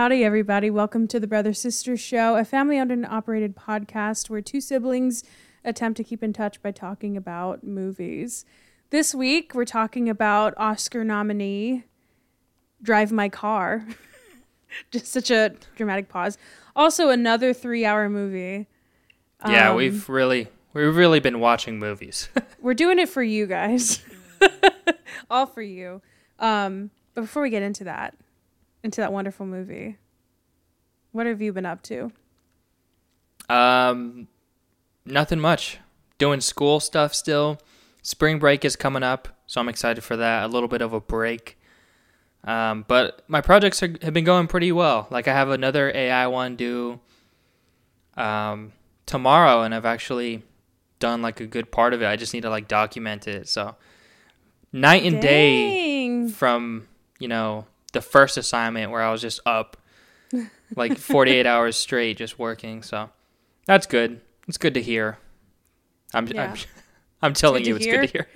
Howdy, everybody. Welcome to the Brother Sister Show, a family owned and operated podcast where two siblings attempt to keep in touch by talking about movies. This week, we're talking about Oscar nominee Drive My Car. Just such a dramatic pause. Also, another three hour movie. Yeah, Um, we've really we've really been watching movies. We're doing it for you guys. All for you. Um, but before we get into that, into that wonderful movie, what have you been up to? um, nothing much. Doing school stuff still. Spring break is coming up, so I'm excited for that. A little bit of a break. Um, but my projects are, have been going pretty well. Like I have another AI one due um, tomorrow, and I've actually done like a good part of it. I just need to like document it. So night and day from you know the first assignment where I was just up like 48 hours straight just working. So that's good. It's good to hear. I'm Yeah. I'm, I'm telling good you, it's hear. good to hear.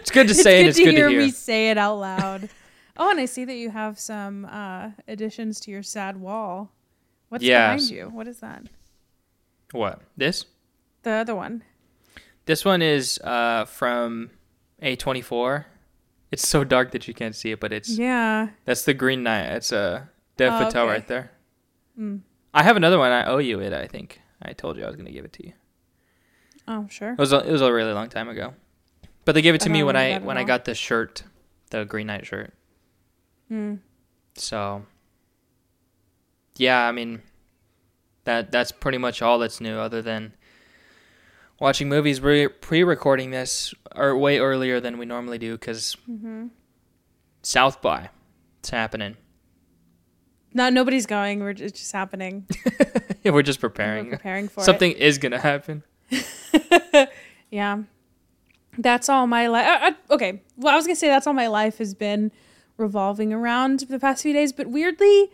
it's good to It's say good and it's to good hear to hear. me say it out loud. Oh, and I see that you have some uh, additions to your sad wall. What's Yes. behind you? What is that? What this? The other one. This one is uh, from A24. It's so dark that you can't see it, but it's Yeah. that's the Green Knight. It's a Dev Oh, Patel okay. right there. Mm. I have another one. I owe you it. I think I told you I was gonna give it to you. Oh, sure. It was a, it was a really long time ago, but they gave it to me when I when I got the shirt, the Green Knight shirt. Mm. So yeah, I mean that that's pretty much all that's new, other than watching movies. We're pre-recording this or way earlier than we normally do because hmm South by it's happening. No, nobody's going. We're it's just happening. yeah, We're just We're preparing. preparing for Something is gonna happen. Yeah. That's all my life. Uh, okay. Well, I was gonna say that's all my life has been revolving around the past few days, but weirdly,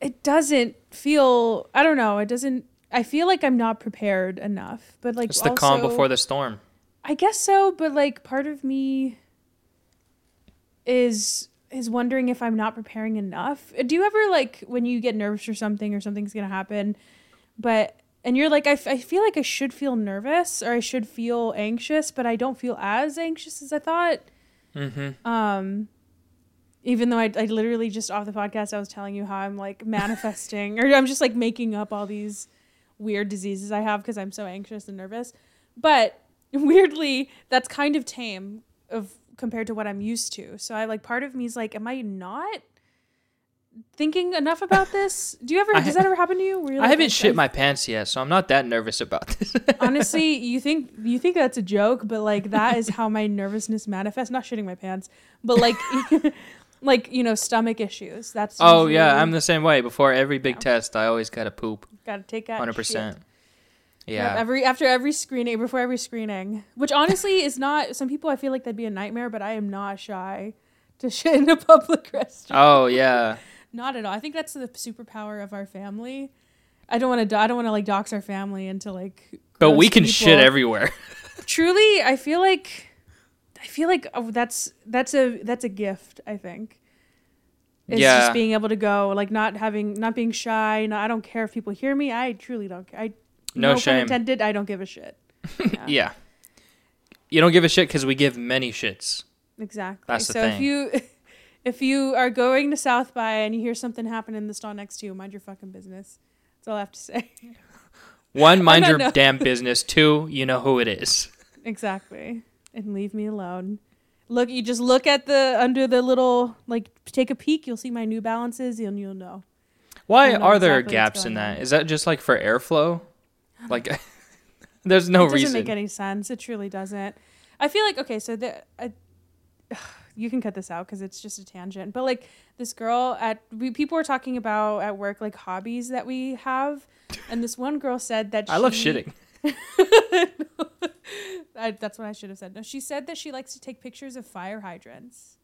it doesn't feel. I don't know. It doesn't. I feel like I'm not prepared enough. But like, It's the calm before the storm. I guess so, but like part of me is is wondering if I'm not preparing enough. Do you ever like when you get nervous or something or something's to happen, but and you're like I, f- I feel like I should feel nervous or I should feel anxious, but I don't feel as anxious as I thought. Mm-hmm. Um even though I, I literally just off the podcast I was telling you how I'm like manifesting or I'm just like making up all these weird diseases I have because I'm so anxious and nervous. But weirdly, that's kind of tame of compared to what I'm used to. So I like part of me is like, am I not thinking enough about this? Do you ever does that ever happen to you? You're I like, haven't shit my pants yet, so I'm not that nervous about this. honestly you think you think that's a joke but like that is how my nervousness manifests not shitting my pants but like like you know stomach issues that's oh yeah, I'm the same way. Before every big Yeah. test, I always gotta poop. gotta take out Hundred percent. Yeah. Yep, every after every screening before every screening which honestly is not some people i feel like that'd be a nightmare but i am not shy to shit in a public restroom Oh yeah. not at all i think that's the superpower of our family i don't want to i don't want to like dox our family into like But we can shit people. everywhere. truly i feel like i feel like oh, that's that's a that's a gift i think It's Yeah. just being able to go like not having not being shy no i don't care if people hear me i truly don't care i No pun shame. intended i don't give a shit Yeah. You don't give a shit because we give many shits. exactly That's the so if you if you are going to south by and you hear something happen in the stall next to you mind your fucking business that's all i have to say One, oh, mind your know. damn business. Two, you know who it is. exactly and leave me alone look you just look at the under the little like take a peek you'll see my new balances and you'll know Why You know are there exactly gaps in that? on. Is that just like for airflow? Like, there's no it doesn't reason. make any sense. It truly doesn't. I feel like okay, so the I, you can cut this out because it's just a tangent. But like this girl at we people were talking about at work like hobbies that we have, and this one girl said that I love she- shitting. I, that's what I should have said. No, she said that she likes to take pictures of fire hydrants,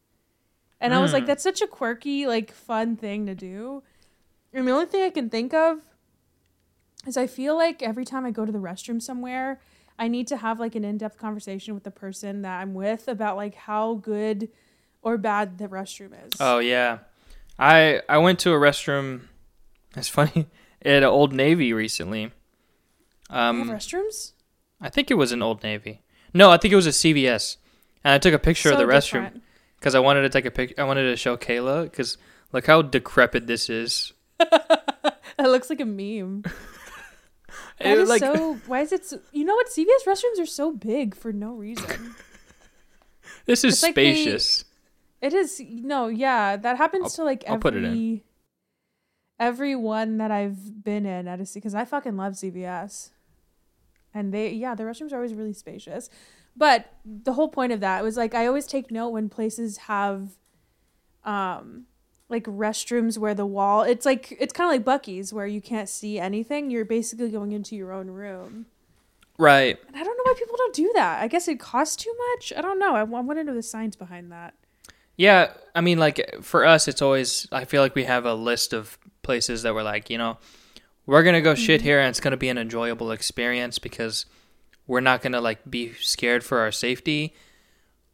and I was like, Mm. that's such a quirky, like, fun thing to do. And the only thing I can think of is I feel like every time I go to the restroom somewhere, I need to have like an in-depth conversation with the person that I'm with about like how good or bad the restroom is. Oh yeah, I I went to a restroom. It's funny at Old Navy recently. Um, restrooms? I think it was an Old Navy. No, I think it was a CVS, and I took a picture of So the restroom because I wanted to take a pic. I wanted to show Kayla because look how decrepit this is. It looks like a meme. That is like- so. Why is it? So, you know what? CVS restrooms are so big for no reason. This is It's like they- spacious. It is no, yeah. That happens I'll- to like I'll every put it in. every one that I've been in at a because I fucking love CVS, and they yeah the restrooms are always really spacious, but the whole point of that was like I always take note when places have, um, like restrooms where the wall it's like it's kind of like Buc-ee's where you can't see anything. You're basically going into your own room. right. And I don't know why people don't do that. I guess it costs too much. I don't know. I, I want to know the science behind that. Yeah, I mean, like for us, it's always. I feel like we have a list of places that we're like, you know, we're gonna go Mm-hmm. shit here, and it's gonna be an enjoyable experience because we're not gonna like be scared for our safety,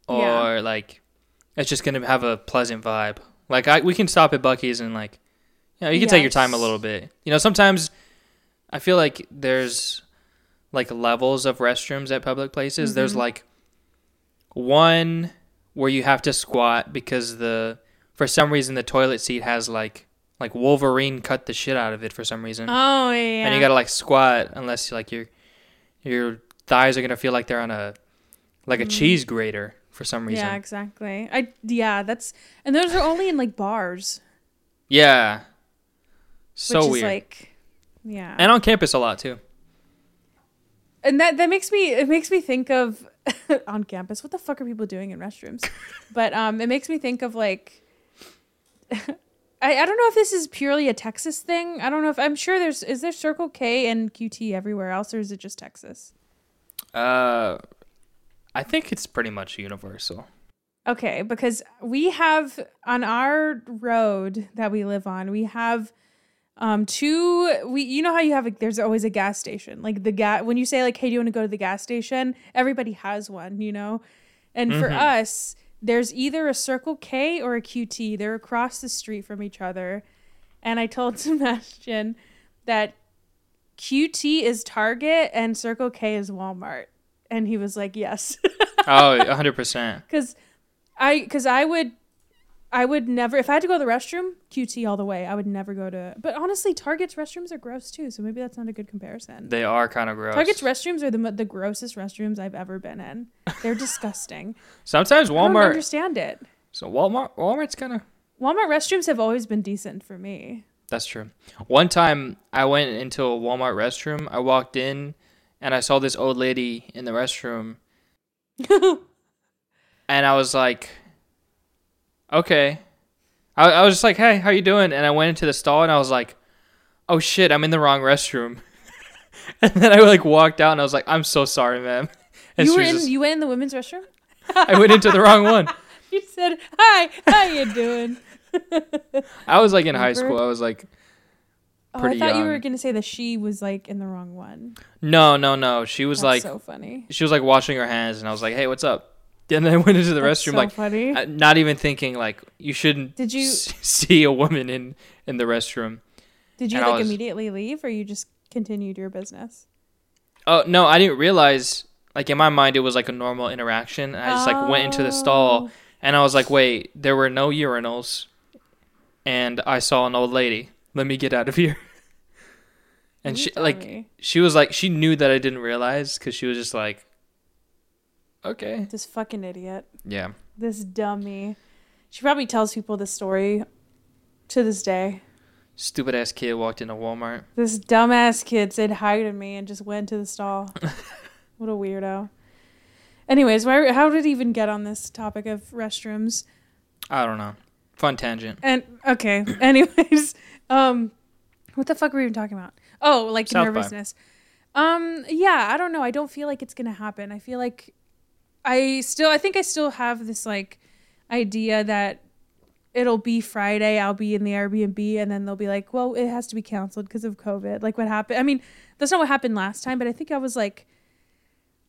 or Yeah. like it's just gonna have a pleasant vibe. Like I, we can stop at Buc-ee's and like, you know, you can take your time a little bit. You know, sometimes I feel like there's like levels of restrooms at public places. There's Mhm. like one where you have to squat because the for some reason the toilet seat has like like Wolverine cut the shit out of it for some reason. Oh yeah. And you gotta like squat unless like your your thighs are gonna feel like they're on a like a Mm. cheese grater for some reason. Yeah, exactly. I yeah, that's and those are only in like bars, Yeah. So which weird. is like yeah. and on campus a lot too. and that that makes me it makes me think of on campus what the fuck are people doing in restrooms but um it makes me think of like I, I don't know if this is purely a texas thing. I don't know if i'm sure there's is there circle k and qt everywhere else or is it just texas? Uh I think it's pretty much universal. okay because we have on our road that we live on we have um two we you know how you have like there's always a gas station. Like the gas when you say like hey do you want to go to the gas station? Everybody has one you know? And for Mhm. us there's either a circle k or a qt they're across the street from each other. And i told sebastian that qt is target and circle k is walmart. And he was like yes. Oh, 100%. because I because I would I would never if I had to go to the restroom QT all the way I would never go to but honestly Target's restrooms are gross too so maybe that's not a good comparison. They are kind of gross. Target's restrooms are the mo- the grossest restrooms I've ever been in. They're disgusting. Sometimes I don't Walmart understand it. So Walmart Walmart's kind of Walmart restrooms have always been decent for me. That's true. One time I went into a Walmart restroom. I walked in and I saw this old lady in the restroom and I was like, okay. I, I was just like, hey, how you doing? And I went into the stall and I was like, oh shit, I'm in the wrong restroom. and then I like walked out and I was like, I'm so sorry, ma'am. And you were in just- you went in the women's restroom. I went into the wrong one. You said hi. How you doing? I was like in high school. I was like, Oh, I thought you were gonna say that she was like in the wrong one. no, no, no. She was That's like, so funny. she was like washing her hands, and I was like, "Hey, what's up?" And then I went into the That's restroom, so like funny. not even thinking like you shouldn't. Did you- s- see a woman in in the restroom? Did you and like was- immediately leave or you just continued your business? Oh no, I didn't realize. Like in my mind, it was like a normal interaction. And I just like went into the stall, Oh. and I was like, "Wait, there were no urinals," and I saw an old lady. Let me get out of here. And You she like me. she was like she knew that I didn't realize because she was just like, "Okay, this fucking idiot, yeah." this dummy. She probably tells people this story to this day. Stupid ass kid walked into Walmart. This dumbass kid said hi to me and just went to the stall. what a weirdo. Anyways, why, how did he even get on this topic of restrooms? I don't know. Fun tangent. And okay, anyways, um, what the fuck were we even talking about? Oh, like South by. nervousness. Um, yeah, I don't know. I don't feel like it's gonna happen. I feel like I still, I think I still have this like idea that it'll be Friday. I'll be in the Airbnb, and then they'll be like, "Well, it has to be canceled because of COVID." Like what happened? I mean, that's not what happened last time, but I think I was like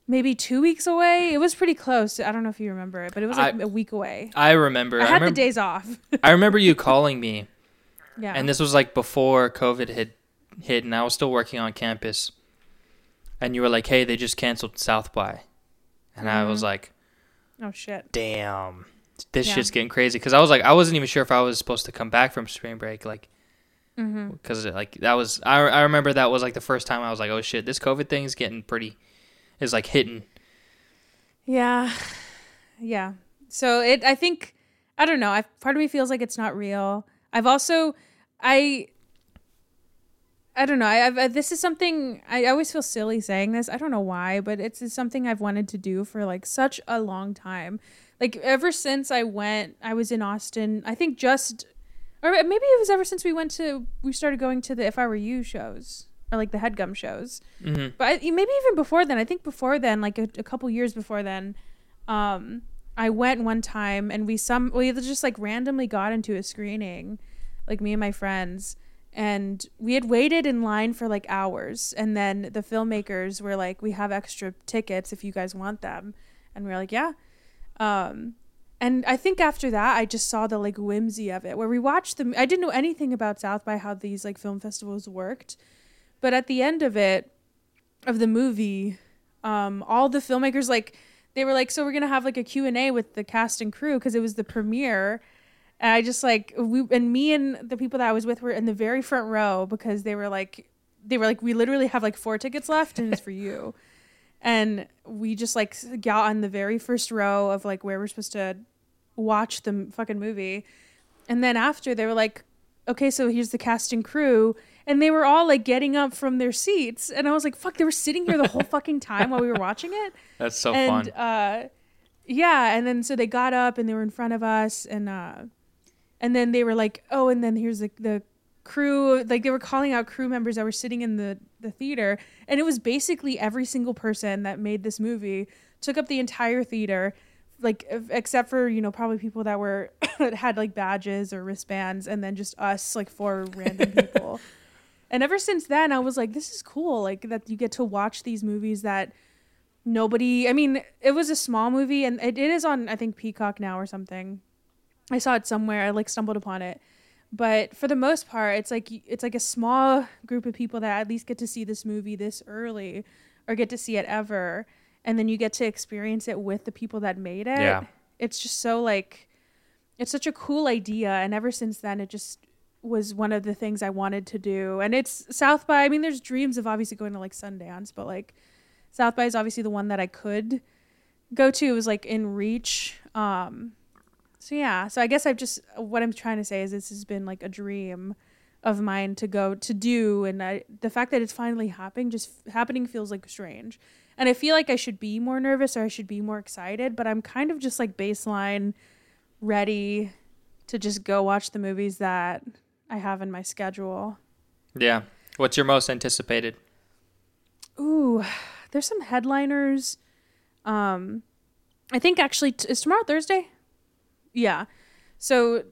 maybe two weeks away. It was pretty close. I don't know if you remember it, but it was like I- a week away. I remember. I I, had remember the days off. I remember you calling me, yeah. and this was like before COVID had hit, and I was still working on campus. And you were like, "Hey, they just canceled South by," and I was Mhm. like, oh shit. "Damn, this Yeah. shit's getting crazy." Because I was like, I wasn't even sure if I was supposed to come back from spring break, like, Mm-hmm. because like that was I I remember that was like the first time I was like, "Oh shit, this COVID thing is getting pretty, is like hitting." Yeah. Yeah. So it I think I don't know. I part of me feels like it's not real. I've also I I don't know. I, I've, uh, this is something I always feel silly saying this. I don't know why, but it's, it's something I've wanted to do for like such a long time. Like ever since I went, I was in Austin. I think just, or maybe it was ever since we went to, we started going to the If I Were You shows or like the Headgum shows. hmm But I, maybe even before then, I think before then, like a, a couple years before then, um, I went one time and we some we just like randomly got into a screening, like me and my friends, and we had waited in line for like hours, and then the filmmakers were like, "We have extra tickets if you guys want them," and we were like, "Yeah." Um, and I think after that, I just saw the like whimsy of it, where we watched them. I didn't know anything about South by how these like film festivals worked, but at the end of it, of the movie, um, all the filmmakers like they were like, so we're gonna have like a Q and A with the cast and crew because it was the premiere. And I just like we and me and the people that I was with were in the very front row because they were like they were like we literally have like four tickets left and it's for you. And we just like got on the very first row of like where we're supposed to watch the fucking movie. And then after they were like, okay, so here's the cast and crew. And they were all like getting up from their seats. And I was like, fuck, they were sitting here the whole fucking time while we were watching it. That's so and fun. uh yeah, and then so they got up and they were in front of us and uh and then they were like, "Oh, and then here's the the crew like they were calling out crew members that were sitting in the the theater. And it was basically every single person that made this movie took up the entire theater like except for you know probably people that were had like badges or wristbands and then just us like four random people. And ever since then i was like this is cool like that you get to watch these movies that nobody i mean it was a small movie and it, it is on i think peacock now or something i saw it somewhere i like stumbled upon it. But for the most part it's like it's like a small group of people that at least get to see this movie this early or get to see it ever. And then you get to experience it with the people that made it. Yeah. it's just so like it's such a cool idea. And ever since then it just was one of the things i wanted to do. And it's south by i mean there's dreams of obviously going to like sundance but like south by is obviously the one that i could go to. It was like in reach. Um so yeah so i guess i've just what i'm trying to say is this has been like a dream of mine to go to do and I, the fact that it's finally happening just happening feels like strange and i feel like i should be more nervous or i should be more excited but i'm kind of just like baseline ready to just go watch the movies that i have in my schedule yeah. What's your most anticipated? Ooh, there's some headliners. Um, I think actually t- is tomorrow Thursday. Yeah, so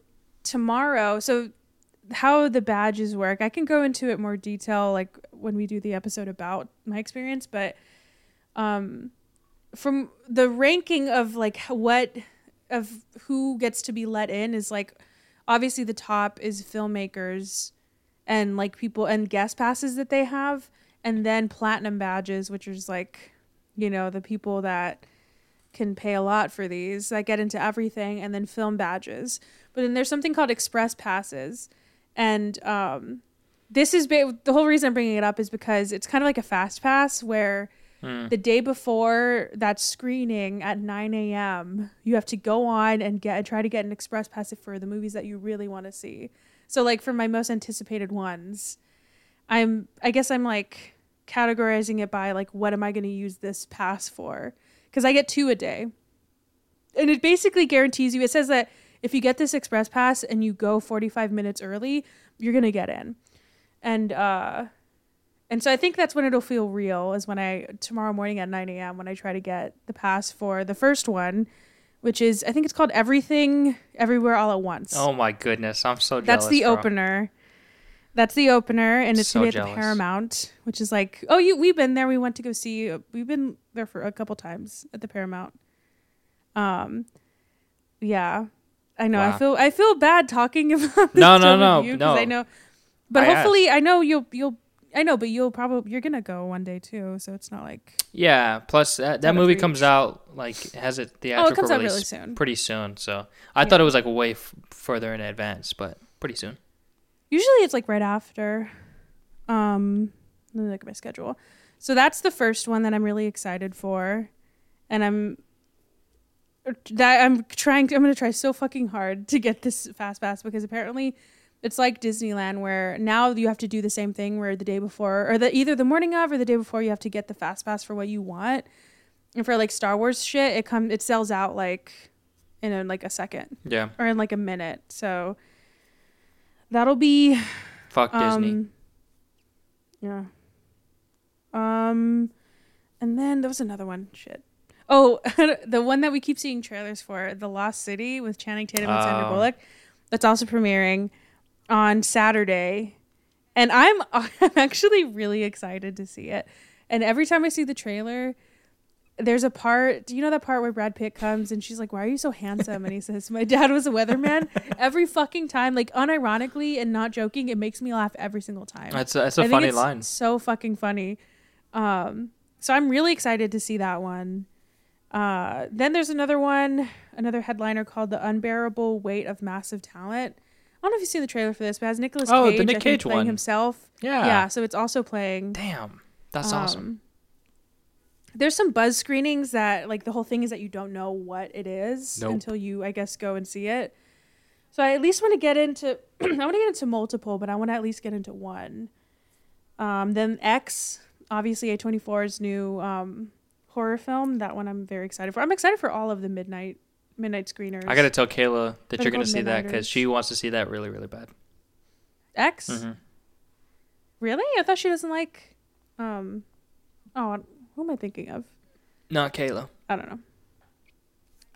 tomorrow. So how the badges work, I can go into it more detail like when we do the episode about my experience. But um, from the ranking of like what of who gets to be let in is like obviously the top is filmmakers and like people and guest passes that they have and then platinum badges which is like you know the people that can pay a lot for these. That get into everything and then film badges. But then there's something called express passes. And um this is ba- the whole reason i'm bringing it up is because it's kind of like a fast pass where Hmm. the day before that screening at 9 a.m you have to go on and get try to get an express pass for the movies that you really want to see. So like for my most anticipated ones i'm i guess i'm like categorizing it by like what am i going to use this pass for because i get two a day and it basically guarantees you it says that if you get this express pass and you go 45 minutes early you're going to get in and uh and so I think that's when it'll feel real is when I tomorrow morning at 9 a.m. when I try to get the pass for the first one, which is I think it's called Everything Everywhere All at Once. Oh my goodness, I'm so jealous. That's the bro. opener. That's the opener, and it's So gonna be at the Paramount, which is like, oh, you we've been there. We went to go see. We've been there for a couple times at the Paramount. Um, yeah, I know. I feel I feel bad talking about this No, no, no, you 'cause I know, but I hopefully, I know you'll you'll. I know, but you'll probably you're gonna go one day too, so it's not like Yeah. Plus, that, that movie reach. comes out like has it oh, theatrical it comes out release really soon. pretty soon. So I Yeah. thought it was like way f- further in advance, but pretty soon. Usually it's like right after. Um, let me look at my schedule. So that's the first one that I'm really excited for, and I'm that I'm trying. To I'm gonna try so fucking hard to get this fast pass because apparently it's like Disneyland where now you have to do the same thing where the day before or the either the morning of or the day before you have to get the fast pass for what you want. And for like Star Wars shit, it comes it sells out like in a, like a second Yeah. or in like a minute. So that'll be Fuck Disney. um, Yeah. Um, and then there was another one. Shit. Oh, the one that we keep seeing trailers for, The Lost City with Channing Tatum and Sandra Oh. Bullock. That's also premiering on Saturday, and I'm I'm actually really excited to see it. And every time I see the trailer, there's a part. Do you know that part where Brad Pitt comes and she's like, "Why are you so handsome?" And he says, "My dad was a weatherman." every fucking time, like unironically and not joking, it makes me laugh every single time. That's a, that's a funny it's line. So fucking funny. Um, so I'm really excited to see that one. Uh, then there's another one, another headliner called "The Unbearable Weight of Massive Talent." I don't know if you've seen the trailer for this, but it has Nicholas Oh, the Cage, Nick I think, Cage playing one. himself. Yeah. Yeah, so it's also playing. Damn. That's awesome. Um, There's some buzz screenings that like the whole thing is that you don't know what it is Nope. until you I guess go and see it. So I at least want to get into I want to get into multiple, but I want to at least get into one. Um, then X, obviously A24's new um, horror film. That one I'm very excited for. I'm excited for all of the midnight midnight screeners. I gotta tell Kayla that They're you're gonna see that because she wants to see that really, really bad. X. Mm-hmm. Really? I thought she doesn't like. Um, oh, who am I thinking of? Not Kayla. I don't know.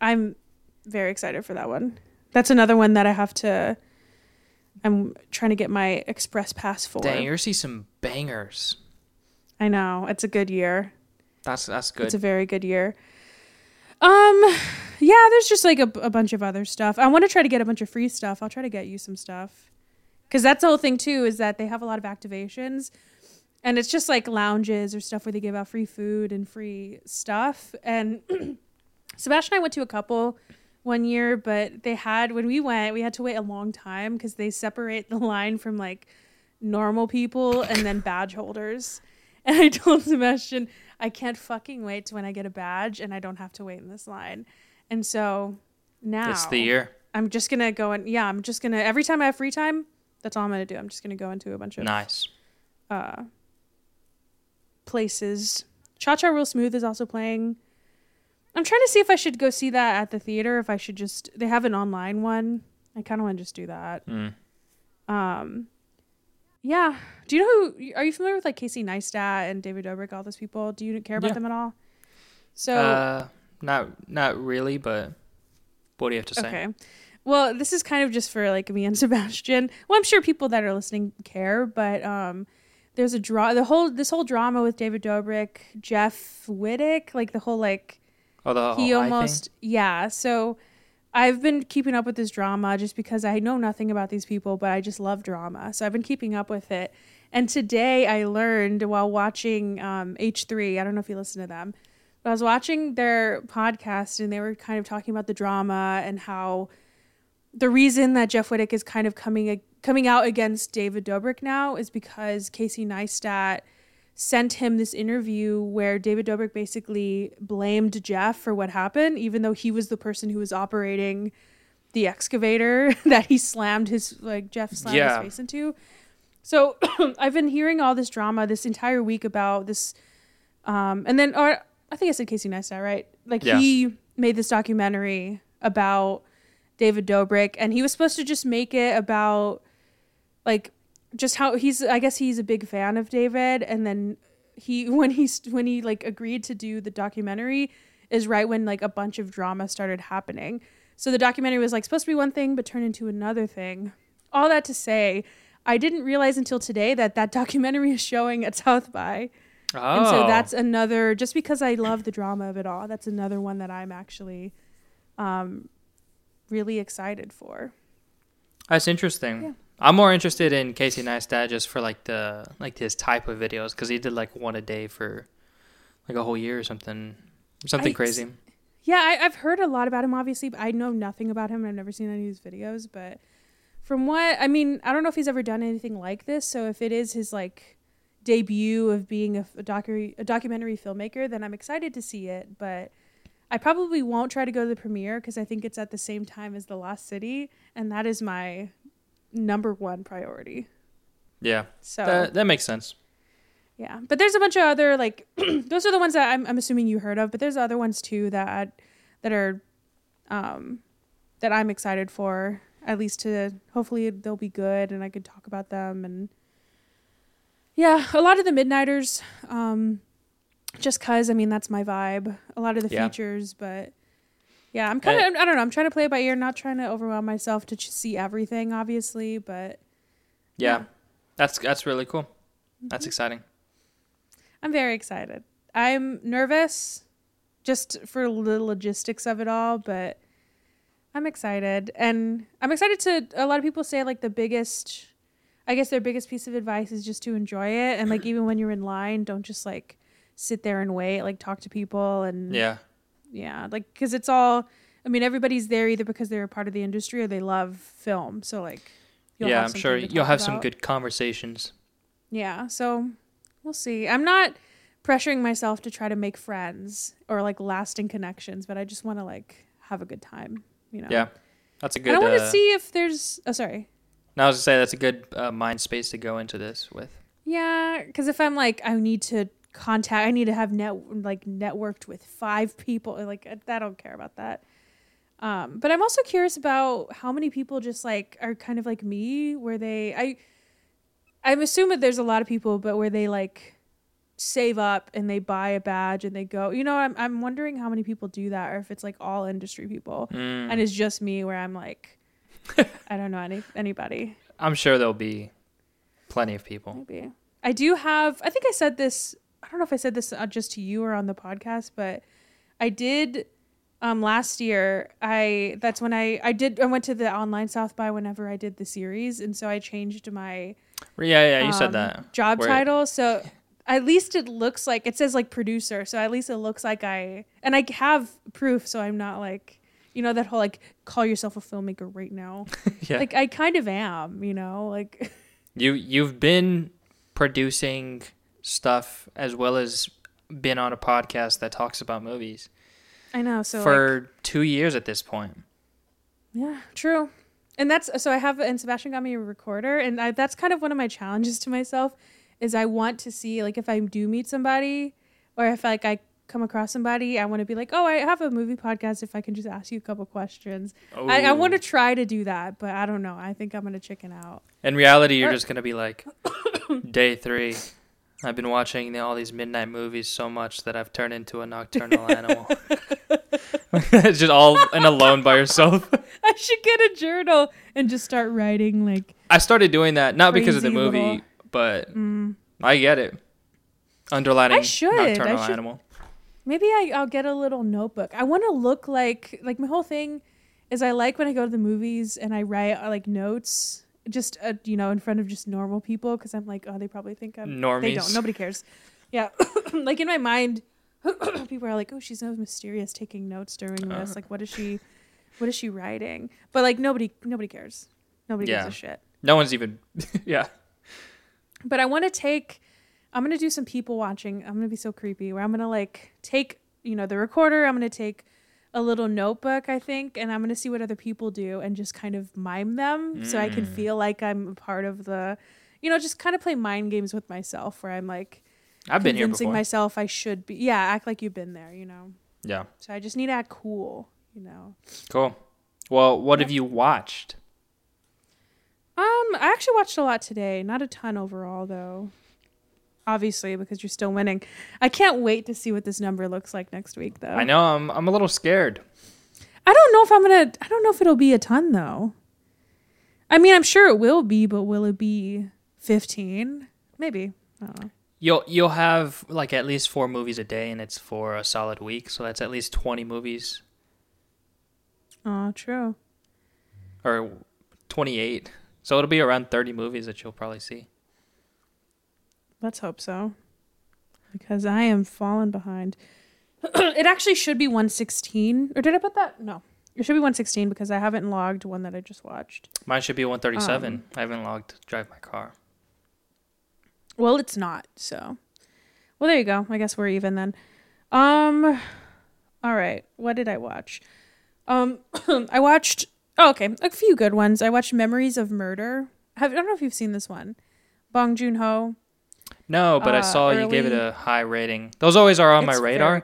I'm very excited for that one. That's another one that I have to. I'm trying to get my express pass for. Dang, you're see some bangers. I know it's a good year. That's that's good. It's a very good year. Um, yeah, there's just like a, a bunch of other stuff. I want to try to get a bunch of free stuff. I'll try to get you some stuff, because that's the whole thing too. Is that they have a lot of activations, and it's just like lounges or stuff where they give out free food and free stuff. And Sebastian and I went to a couple one year, but they had when we went, we had to wait a long time because they separate the line from like normal people and then badge holders. And I told Sebastian, I can't fucking wait to when I get a badge and I don't have to wait in this line. And so now it's the year. I'm just gonna go and yeah, I'm just gonna every time I have free time, that's all I'm gonna do. I'm just gonna go into a bunch of Nice. uh places. Cha Cha Real Smooth is also playing. I'm trying to see if I should go see that at the theater. If I should just they have an online one. I kind of want to just do that. Mm. Um, yeah. Do you know who? Are you familiar with like Casey Neistat and David Dobrik? All those people. Do you care about Yeah. them at all? So uh, not not really, but what do you have to say? okay. Well, this is kind of just for like me and Sebastian. Well, I'm sure people that are listening care, but um, there's a draw. The whole this whole drama with David Dobrik, Jeff Wittek, like the whole like Oh, the he whole thing? almost yeah so i've been keeping up with this drama just because i know nothing about these people but i just love drama. So i've been keeping up with it. And today i learned while watching um, h3 i don't know if you listen to them but i was watching their podcast and they were kind of talking about the drama and how the reason that jeff wittek is kind of coming coming out against david dobrik now is because casey neistat sent him this interview where David Dobrik basically blamed Jeff for what happened, even though he was the person who was operating the excavator that he slammed his like Jeff slammed Yeah. his face into. So I've been hearing all this drama this entire week about this, um, and then or I think I said Casey Neistat, right? Like Yeah. he made this documentary about David Dobrik, and he was supposed to just make it about like just how he's I guess he's a big fan of David and then he when he when he like agreed to do the documentary is right when like a bunch of drama started happening. So the documentary was like supposed to be one thing, but turned into another thing. All that to say, I didn't realize until today that that documentary is showing at South by. Oh, And so that's another, just because I love the drama of it all, that's another one that I'm actually um, really excited for. that's interesting. Yeah. I'm more interested in Casey Neistat just for like the like his type of videos because he did like one a day for like a whole year or something, something I- crazy. Yeah, I, I've heard a lot about him, obviously, but I know nothing about him. I've never seen any of his videos, but from what I mean, I don't know if he's ever done anything like this. So if it is his like debut of being a, a docu a documentary filmmaker, then I'm excited to see it. But I probably won't try to go to the premiere because I think it's at the same time as The Lost City, and that is my number one priority. Yeah, So that that makes sense. yeah, but there's a bunch of other like those are the ones that I'm, I'm assuming you heard of, but there's other ones too that that are um that I'm excited for. At least to hopefully they'll be good and I could talk about them and yeah, a lot of the midnighters um just cuz I mean that's my vibe. A lot of the Yeah. features, but yeah, I'm kind of I don't know, I'm trying to play it by ear, not trying to overwhelm myself to see everything obviously, but Yeah, Yeah. that's that's really cool. That's Mhm. exciting. I'm very excited. I'm nervous just for the logistics of it all, but I'm excited. And I'm excited to a lot of people say like the biggest I guess their biggest piece of advice is just to enjoy it and like even when you're in line, don't just like sit there and wait, like talk to people and Yeah, yeah, like cuz it's all I mean everybody's there either because they're a part of the industry or they love film. So like yeah. have I'm sure you'll have some good conversations. Yeah, so we'll see. I'm not pressuring myself to try to make friends or like lasting connections, but I just want to like have a good time, you know. Yeah, that's a good. And I want to uh, see if there's oh sorry. No, I was gonna say that's a good uh, mind space to go into this with. Yeah, cuz if I'm like I need to contact I need to have net like networked with 5 people like I I don't care about that. Um, but I'm also curious about how many people just like are kind of like me where they I I'm assuming there's a lot of people but where they like save up and they buy a badge and they go. You know, I'm I'm wondering how many people do that or if it's like all industry people Mm, and it's just me where I'm like I don't know any anybody. I'm sure there'll be plenty of people. Maybe. I do have, I think I said this, I don't know if I said this uh, just to you or on the podcast, but I did um last year I that's when I I did I went to the online South by whenever I did the series and so I changed my Yeah, yeah, you said um, that. job Where- title. So at least it looks like it says like producer so at least it looks like I and I have proof so I'm not like you know that whole like call yourself a filmmaker right now. Yeah, like I kind of am you know like you you've been producing stuff as well as been on a podcast that talks about movies I know so like, for two years at this point. Yeah, true. And that's so I have and Sebastian got me a recorder and I, that's kind of one of my challenges to myself is I want to see like if I do meet somebody or if like I come across somebody, I want to be like, "Oh, I have a movie podcast if I can just ask you a couple questions." I, I want to oh. try to do that, but I don't know. I think I'm going to chicken out. In reality, you're Or- just gonna be like, day three. I've been watching all these midnight movies so much that I've turned into a nocturnal animal. just all and alone by yourself. I should get a journal and just start writing like I started doing that not because of the movie, little- but mm, I get it. Underlining I should. I nocturnal should- animal. Maybe I, I'll get a little notebook. I want to look like like my whole thing is I like when I go to the movies and I write like notes just uh, you know in front of just normal people because I'm like oh they probably think I'm Normies. they don't nobody cares yeah like in my mind people are like oh she's so mysterious taking notes during this Uh. like what is she what is she writing but like nobody nobody cares nobody Yeah. gives a shit No one's even. yeah. but I want to take I'm going to do some people watching. I'm going to be so creepy where I'm going to like take, you know, the recorder, I'm going to take a little notebook, I think, and I'm going to see what other people do and just kind of mime them so I can Mm. feel like I'm a part of the you know, just kind of play mind games with myself where I'm like I've been convincing before. myself I should be. Yeah, act like you've been there, you know. yeah. So I just need to act cool, you know. Cool. Well, what have you watched? Um, I actually watched a lot today. Not a ton overall though. Obviously, because you're still winning. I can't wait to see what this number looks like next week, though. I know I'm I'm a little scared. I don't know if I'm gonna. I don't know if it'll be a ton though. I mean, I'm sure it will be, but will it be 15? Maybe. I don't know. You'll you'll have like at least four movies a day, and it's for a solid week, so that's at least twenty movies Oh, true. or twenty eight. So it'll be around thirty movies that you'll probably see. Let's hope so. Because I am falling behind. it actually should be 116. Or did I put that? No. It should be 116 because I haven't logged one that I just watched. Mine should be one thirty seven. Um, I haven't logged drive my car. Well, it's not. So, well, there you go. I guess we're even then. Um, all right. What did I watch? Um, I watched. Oh, okay, a few good ones. I watched Memories of Murder. Have, I don't know if you've seen this one. Bong Joon Ho. No, but I uh, saw you gave it a high rating. Those always are on my It's very radar,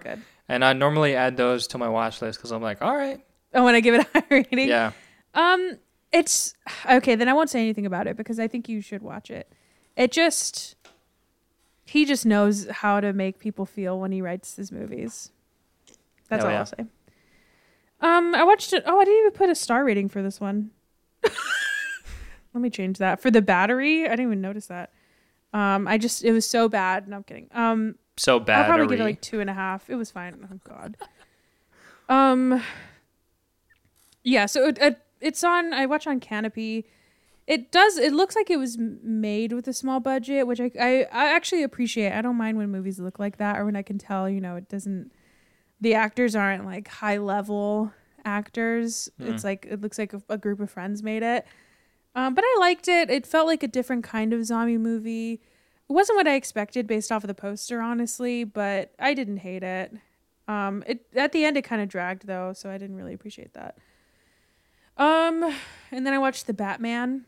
and I normally add those to my watch list because I'm like, all right, Oh, when I give it a high rating. yeah. Um, it's okay. Then I won't say anything about it because I think you should watch it. It just he just knows how to make people feel when he writes his movies. That's all yeah. I'll say. Um, I watched it. Oh, I didn't even put a star rating for this one. Let me change that for the battery. I didn't even notice that. Um, I just it was so bad. No, I'm kidding. Um, So bad. I'll probably give it like two and a half. It was fine. Oh God. Um. Yeah. So it, it, it's on. I watch on Kanopy. It does. It looks like it was made with a small budget, which I, I I actually appreciate. I don't mind when movies look like that, or when I can tell, you know, it doesn't. The actors aren't like high level actors. It's like it looks like a, a group of friends made it. Um, but I liked it. It felt like a different kind of zombie movie. It wasn't what I expected based off of the poster, honestly, but I didn't hate it. Um, it at the end it kind of dragged though, so I didn't really appreciate that. Um, and then I watched the Batman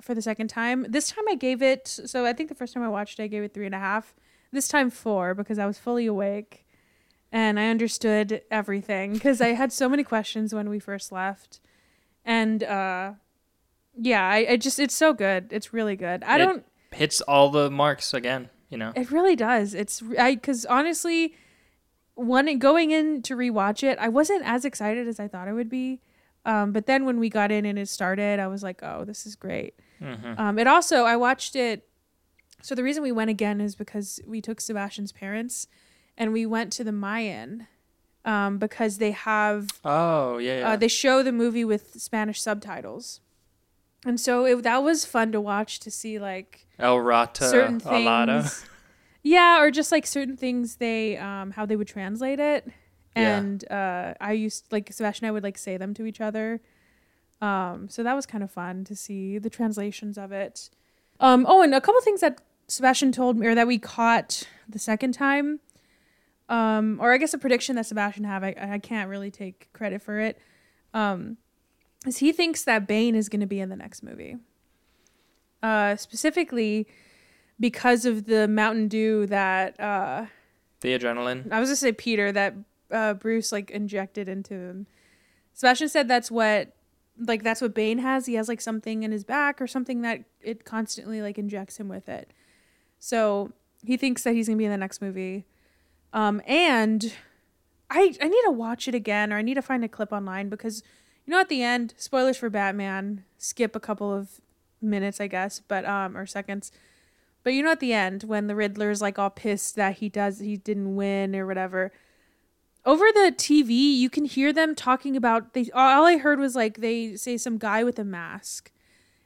for the second time. This time I gave it. So I think the first time I watched it, I gave it three and a half. This time four because I was fully awake, and I understood everything because I had so many questions when we first left, and uh, yeah, I, I just it's so good. It's really good. I It- don't. Hits all the marks again. You know. It really does. It's I because honestly, one going in to rewatch it, I wasn't as excited as I thought I would be. Um, but then when we got in and it started, I was like, oh, this is great. Mm-hmm. Um, it also I watched it. So the reason we went again is because we took Sebastian's parents, and we went to the Mayan, um, because they have Oh yeah. yeah. uh, they show the movie with Spanish subtitles, and so it, that was fun to watch to see like El Rata certain Alada. things. Yeah, or just like certain things they um how they would translate it. Yeah. And uh I used like Sebastian and I would like say them to each other. Um so that was kind of fun to see the translations of it. Um oh and a couple things that Sebastian told me or that we caught the second time. Um or I guess a prediction that Sebastian have I I can't really take credit for it. Um is he thinks that Bane is going to be in the next movie. Uh specifically because of the Mountain Dew that uh The adrenaline. I was gonna say Peter that uh Bruce like injected into him. Sebastian said that's what like that's what Bane has. He has like something in his back or something that it constantly like injects him with it. So he thinks that he's gonna be in the next movie. Um and I I need to watch it again or I need to find a clip online because you know at the end, spoilers for Batman, skip a couple of minutes I guess, but um or seconds. But you know at the end when the Riddler's like all pissed that he does he didn't win or whatever. Over the TV, you can hear them talking about they all I heard was like they say some guy with a mask.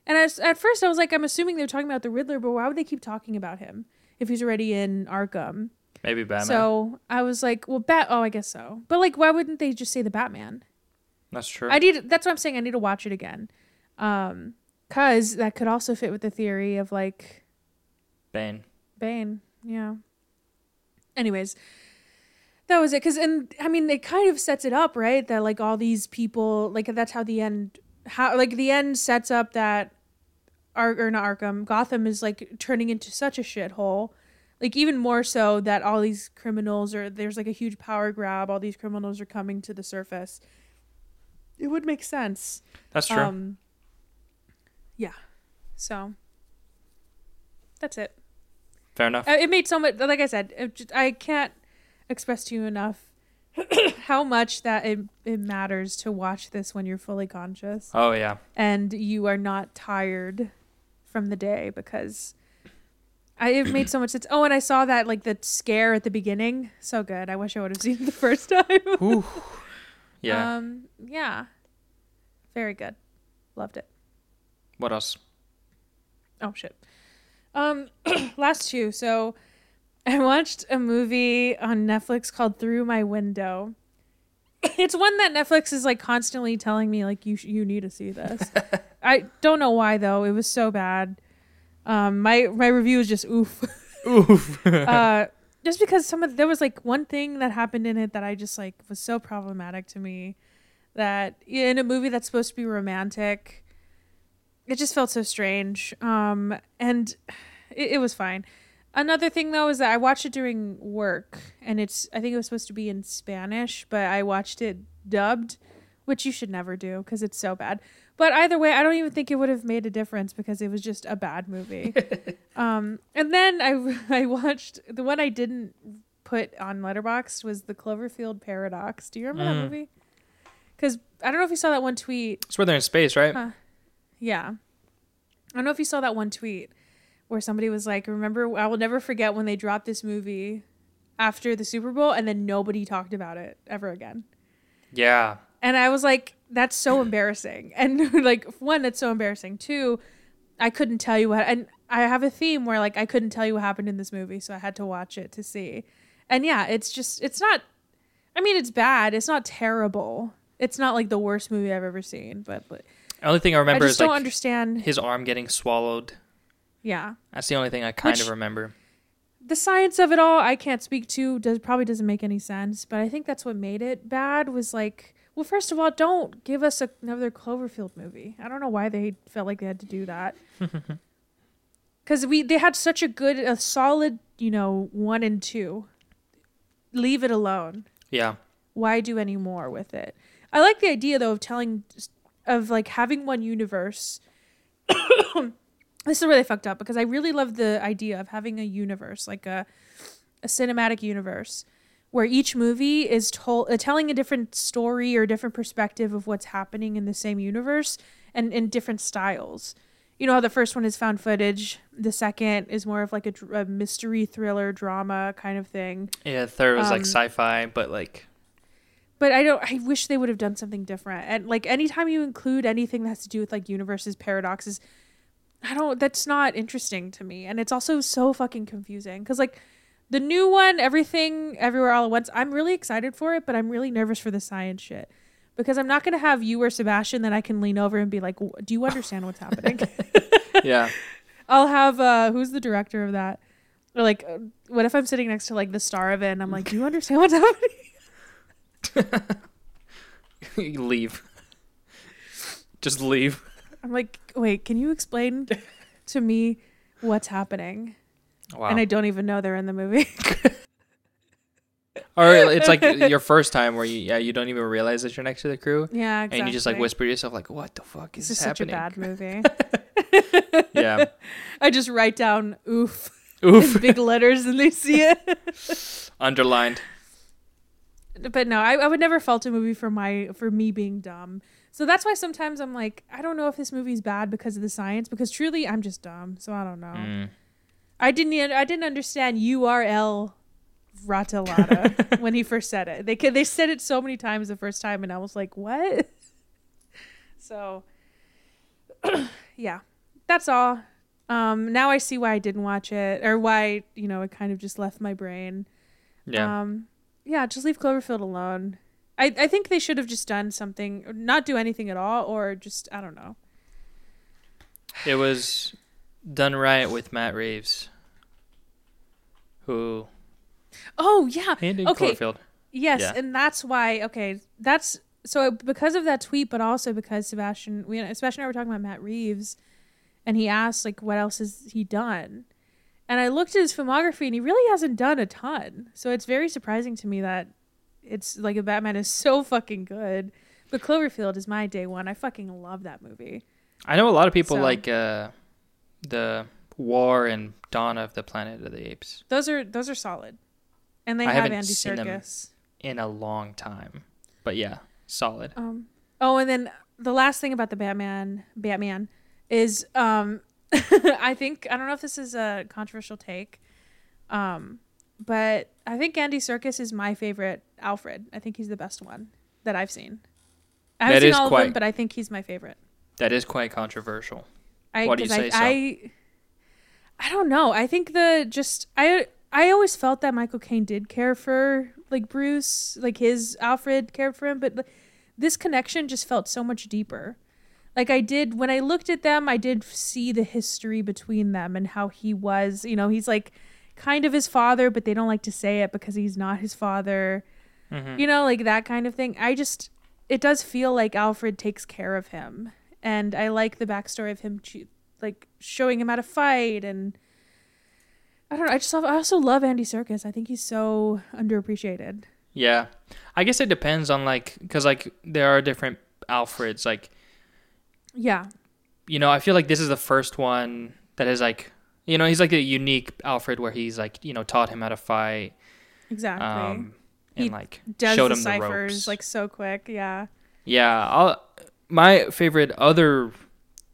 And as, at first I was like I'm assuming they're talking about the Riddler, but why would they keep talking about him if he's already in Arkham? Maybe Batman. So I was like, well, bat. Oh, I guess so. But like, why wouldn't they just say the Batman? That's true. I need. That's what I'm saying. I need to watch it again, um, cause that could also fit with the theory of like Bane. Bane. Yeah. Anyways, that was it. Cause and I mean, it kind of sets it up, right? That like all these people, like that's how the end, how like the end sets up that, Ar- or not Arkham, Gotham is like turning into such a shithole. Like even more so that all these criminals are there's like a huge power grab. All these criminals are coming to the surface. It would make sense. That's true. Um, yeah. So that's it. Fair enough. Uh, It made so much. Like I said, it just, I can't express to you enough how much that it, it matters to watch this when you're fully conscious Oh yeah. and you are not tired from the day because I it made so much sense. Oh, and I saw that like the scare at the beginning. So good. I wish I would have seen it the first time. Yeah. Um. Yeah. Very good. Loved it. what else? Oh shit. Um, last two. So, I watched a movie on Netflix called Through My Window. It's one that Netflix is like constantly telling me like you sh- you need to see this. I don't know why though. It was so bad. Um, my my review is just oof. Oof. uh, just because some of there was like one thing that happened in it that I just like was so problematic to me that in a movie that's supposed to be romantic, it just felt so strange. Um, and it, it was fine. Another thing though is that I watched it during work, and it's I think it was supposed to be in Spanish, but I watched it dubbed, which you should never do because it's so bad. But either way, I don't even think it would have made a difference because it was just a bad movie. um, and then I I watched the one I didn't put on Letterboxd was the Cloverfield Paradox. Do you remember that Mm. movie? Because I don't know if you saw that one tweet. it's where they're in space, right? Huh. Yeah. I don't know if you saw that one tweet where somebody was like, Remember, I will never forget when they dropped this movie after the Super Bowl and then nobody talked about it ever again. Yeah. And I was like, That's so embarrassing. And like, one, that's so embarrassing. Two, I couldn't tell you what, and I have a theme where like I couldn't tell you what happened in this movie, so I had to watch it to see. And yeah, it's just, it's not, I mean, it's bad. It's not terrible. It's not like the worst movie I've ever seen, but, but The only thing I remember I is don't like understand. his arm getting swallowed. Yeah. That's the only thing I kind Which- of remember. The science of it all I can't speak to. Does probably doesn't make any sense, but I think that's what made it bad was like well first of all don't give us a, another Cloverfield movie. I don't know why they felt like they had to do that. Cuz we they had such a good a solid, you know, 1 and 2. Leave it alone. Yeah. Why do any more with it? I like the idea though of telling of like having one universe this is where they fucked up because I really love the idea of having a universe, like a a cinematic universe, where each movie is told uh, telling a different story or different perspective of what's happening in the same universe and in different styles. You know how the first one is found footage, the second is more of like a, a mystery thriller drama kind of thing. Yeah, the third was Um, like sci-fi, but like But I don't. I wish they would have done something different. And like anytime you include anything that has to do with like universes, paradoxes, I don't. That's not interesting to me. And it's also so fucking confusing because like the new one, everything, everywhere, all at once. I'm really excited for it, but I'm really nervous for the science shit because I'm not gonna have you or Sebastian that I can lean over and be like, "Do you understand what's happening?" yeah. I'll have uh who's the director of that? Or like, uh, what if I'm sitting next to like the star of it and I'm like, "Do you understand what's happening?" You leave. Just leave. I'm like, wait, can you explain to me what's happening? Wow. And I don't even know they're in the movie. or it's like your first time where you yeah you don't even realize that you're next to the crew, yeah, exactly. and you just like whisper to yourself like, "What the fuck is This is this such a happening?" bad movie. yeah. I just write down oof Oof. in big letters and they see it. Underlined. but no, I, I would never fault a movie for my for me being dumb. So that's why sometimes I'm like, I don't know if this movie's bad because of the science, because truly I'm just dumb. So I don't know. Mm. I didn't I didn't understand URL Ratalata when he first said it. They they said it so many times the first time, and I was like, what? So, yeah, that's all. Um, now I see why I didn't watch it, or why you know it kind of just left my brain. Yeah. Um, yeah, just leave Cloverfield alone. I, I think they should have just done something, not do anything at all, or just I don't know. it was done right with Matt Reeves, who Oh yeah, Okay. Cloverfield. Yes, Yeah. and that's why. Okay, that's so because of that tweet, but also because Sebastian, we Sebastian and I were talking about Matt Reeves, and he asked like, what else has he done? And I looked at his filmography, and he really hasn't done a ton. So it's very surprising to me that it's like a Batman is so fucking good. But Cloverfield is my day one. I fucking love that movie. I know a lot of people So- like uh, the War and Dawn of the Planet of the Apes Those are those are solid, and they I have Andy. Serkis. in a long time. But yeah, solid. Um, oh, and then the last thing about the Batman, Batman, is um, I think I don't know if this is a controversial take, um, but I think Andy Serkis is my favorite Alfred. I think he's the best one that I've seen. I haven't That seen all of them, but I think he's my favorite. That is quite controversial. I, Why do you 'cause I, say so? I, I don't know. I think the just I I always felt that Michael Caine did care for like Bruce, like his Alfred cared for him, but like, this connection just felt so much deeper. Like I did when I looked at them, I did see the history between them and how he was. You know, he's like kind of his father, but they don't like to say it because he's not his father. Mhm. You know, like that kind of thing. I just it does feel like Alfred takes care of him, and I like the backstory of him, choo- like showing him how to fight, and I don't know. I just love, I also love Andy Serkis. I think he's so underappreciated. Yeah, I guess it depends on like because like there are different Alfreds. Like Yeah, you know, I feel like this is the first one that is like you know he's like a unique Alfred where he's like you know taught him how to fight. exactly. Um, and He like Does showed the him the ciphers ropes. like so quick. Yeah. Yeah, I'll, my favorite other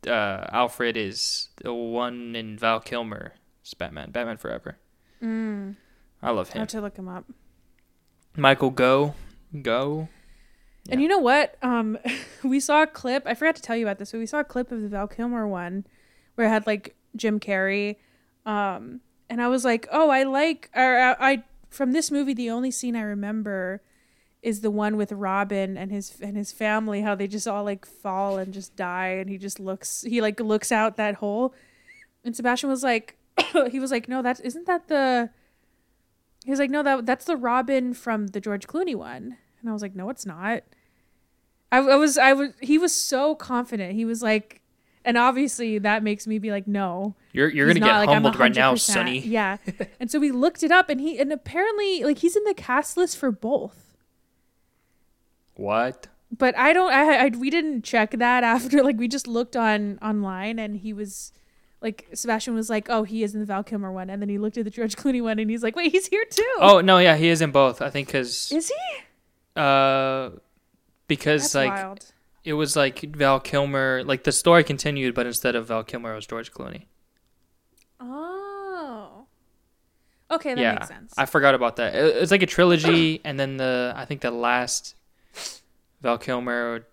uh, Alfred is the one in Val Kilmer's Batman, Batman Forever. Mm. I love him. I have to look him up. Michael Gough, Go. And you know what? Um, we saw a clip. I forgot to tell you about this, but we saw a clip of the Val Kilmer one where it had like Jim Carrey. Um, and I was like, oh, I like, or I, I from this movie, the only scene I remember is the one with Robin and his and his family, how they just all like fall and just die, and he just looks, he like looks out that hole. And Sebastian was like, he was like, no, that isn't that the. He was like, no, that that's the Robin from the George Clooney one. And I was like, no, it's not. I, I was, I was, he was so confident. He was like, and obviously that makes me be like, no. You're you're gonna get like, humbled right now, 100%. Sonny. Yeah. and so we looked it up and he, and apparently like he's in the cast list for both. What? But I don't, I, I, we didn't check that after, like we just looked on online and he was like, Sebastian was like, oh, he is in the Val Kilmer one. And then he looked at the George Clooney one and he's like, wait, he's here too. Oh no, yeah, he is in both. I think because is he? uh, because That's like wild. it was like Val Kilmer. Like the story continued, but instead of Val Kilmer, it was George Clooney. Oh. Okay, that yeah, makes sense. I forgot about that. It- It's like a trilogy, and then the I think the last Val Kilmer.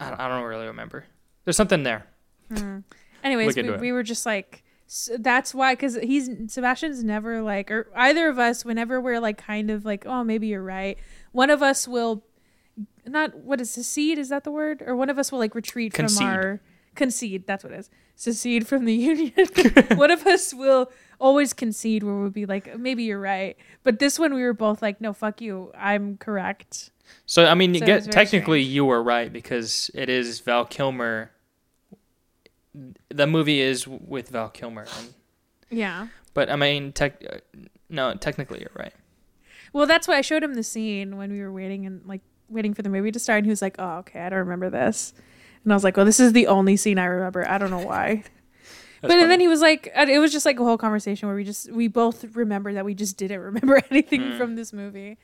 I don't, I don't really remember. There's something there. Hmm. Anyways, we, we were just like, s that's why, because he's Sebastian's never like, or either of us, whenever we're like, kind of like, oh, maybe you're right. One of us will, not what is secede? Is that the word? Or one of us will like retreat Concede. from our concede. That's what it is. Secede from the union. one of us will always concede, where we'll be like, maybe you're right. But this one, we were both like, no, fuck you, I'm correct. So I mean, you So get technically strange. you were right because it is Val Kilmer. The movie is with Val Kilmer, and, Yeah. but I mean, tech. uh, No, technically you're right. Well, that's why I showed him the scene when we were waiting and like waiting for the movie to start, and he was like, "Oh, okay, I don't remember this," and I was like, "Well, this is the only scene I remember. I don't know why." but and then he was like, it was just like a whole conversation where we just we both remember that we just didn't remember anything Mm. from this movie.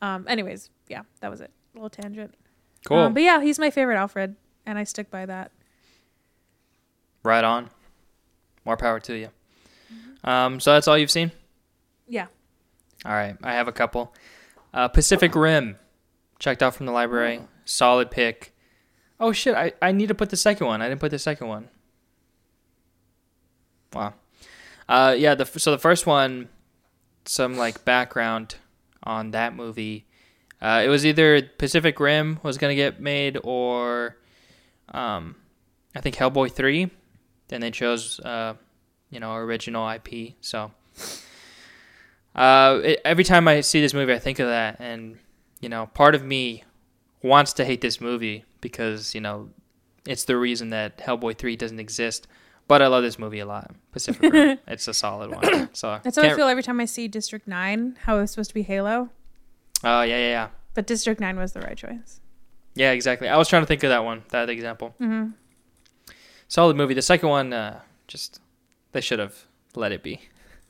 Um. Anyways, yeah, that was it. A little tangent. cool. Um, but yeah, he's my favorite Alfred, and I stick by that. right on. More power to you. Um, so that's all you've seen. Yeah. All right, I have a couple. Uh, Pacific Rim, checked out from the library. Solid pick. Oh shit! I, I need to put the second one. I didn't put the second one. Wow. Uh, yeah. The so the first one, some like background on that movie. Uh, it was either Pacific Rim was gonna get made or, um, I think Hellboy three. Then they chose, uh, you know, original IP. So. Uh, it, every time I see this movie, I think of that, and you know, part of me wants to hate this movie because you know it's the reason that Hellboy three doesn't exist. But I love this movie a lot. Pacific Rim, it's a solid one. So That's how I feel every time I see District Nine. How it was supposed to be Halo, Oh yeah, yeah, yeah, but District Nine was the right choice. yeah. Exactly. I was trying to think of that one, that example. Mm-hmm. Solid movie. The second one, uh, just they should have let it be.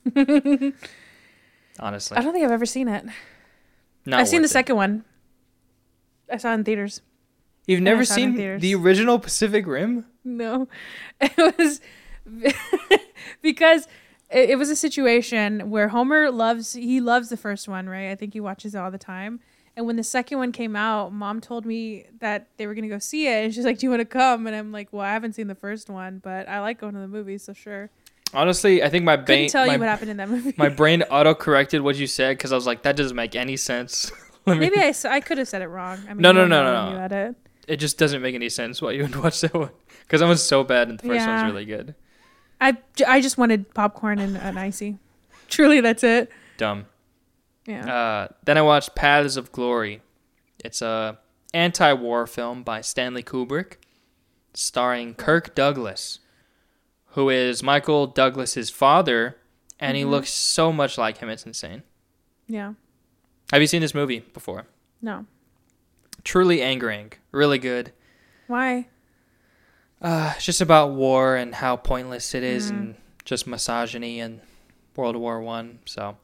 Honestly, I don't think I've ever seen it. not I've seen the it. second one. I saw it in theaters. You've never saw it in seen the original Pacific Rim? No, it was because it, it was a situation where Homer loves he loves the first one, right? I think he watches it all the time. And when the second one came out, mom told me that they were gonna go see it, and she's like, "Do you want to come?" And I'm like, "Well, I haven't seen the first one, but I like going to the movies, so sure." Honestly, I think my brain tell my, you what happened in that movie. my brain auto corrected what you said because I was like, that doesn't make any sense. Let me- Maybe I, I could have said it wrong. I mean, No, no, no, no, no. It just doesn't make any sense why you would watch that one because that one's so bad and the first Yeah. one's really good. I, I just wanted popcorn and an icy. Truly, that's it. Dumb. Yeah. Uh, then I watched Paths of Glory. It's a anti-war film by Stanley Kubrick, starring Kirk Douglas, who is Michael Douglas's father, and he Mhm. looks so much like him. It's insane. yeah. Have you seen this movie before? No. Truly angering. Really good. Why? Uh, it's just about war and how pointless it is, Mhm. and just misogyny and World War One. So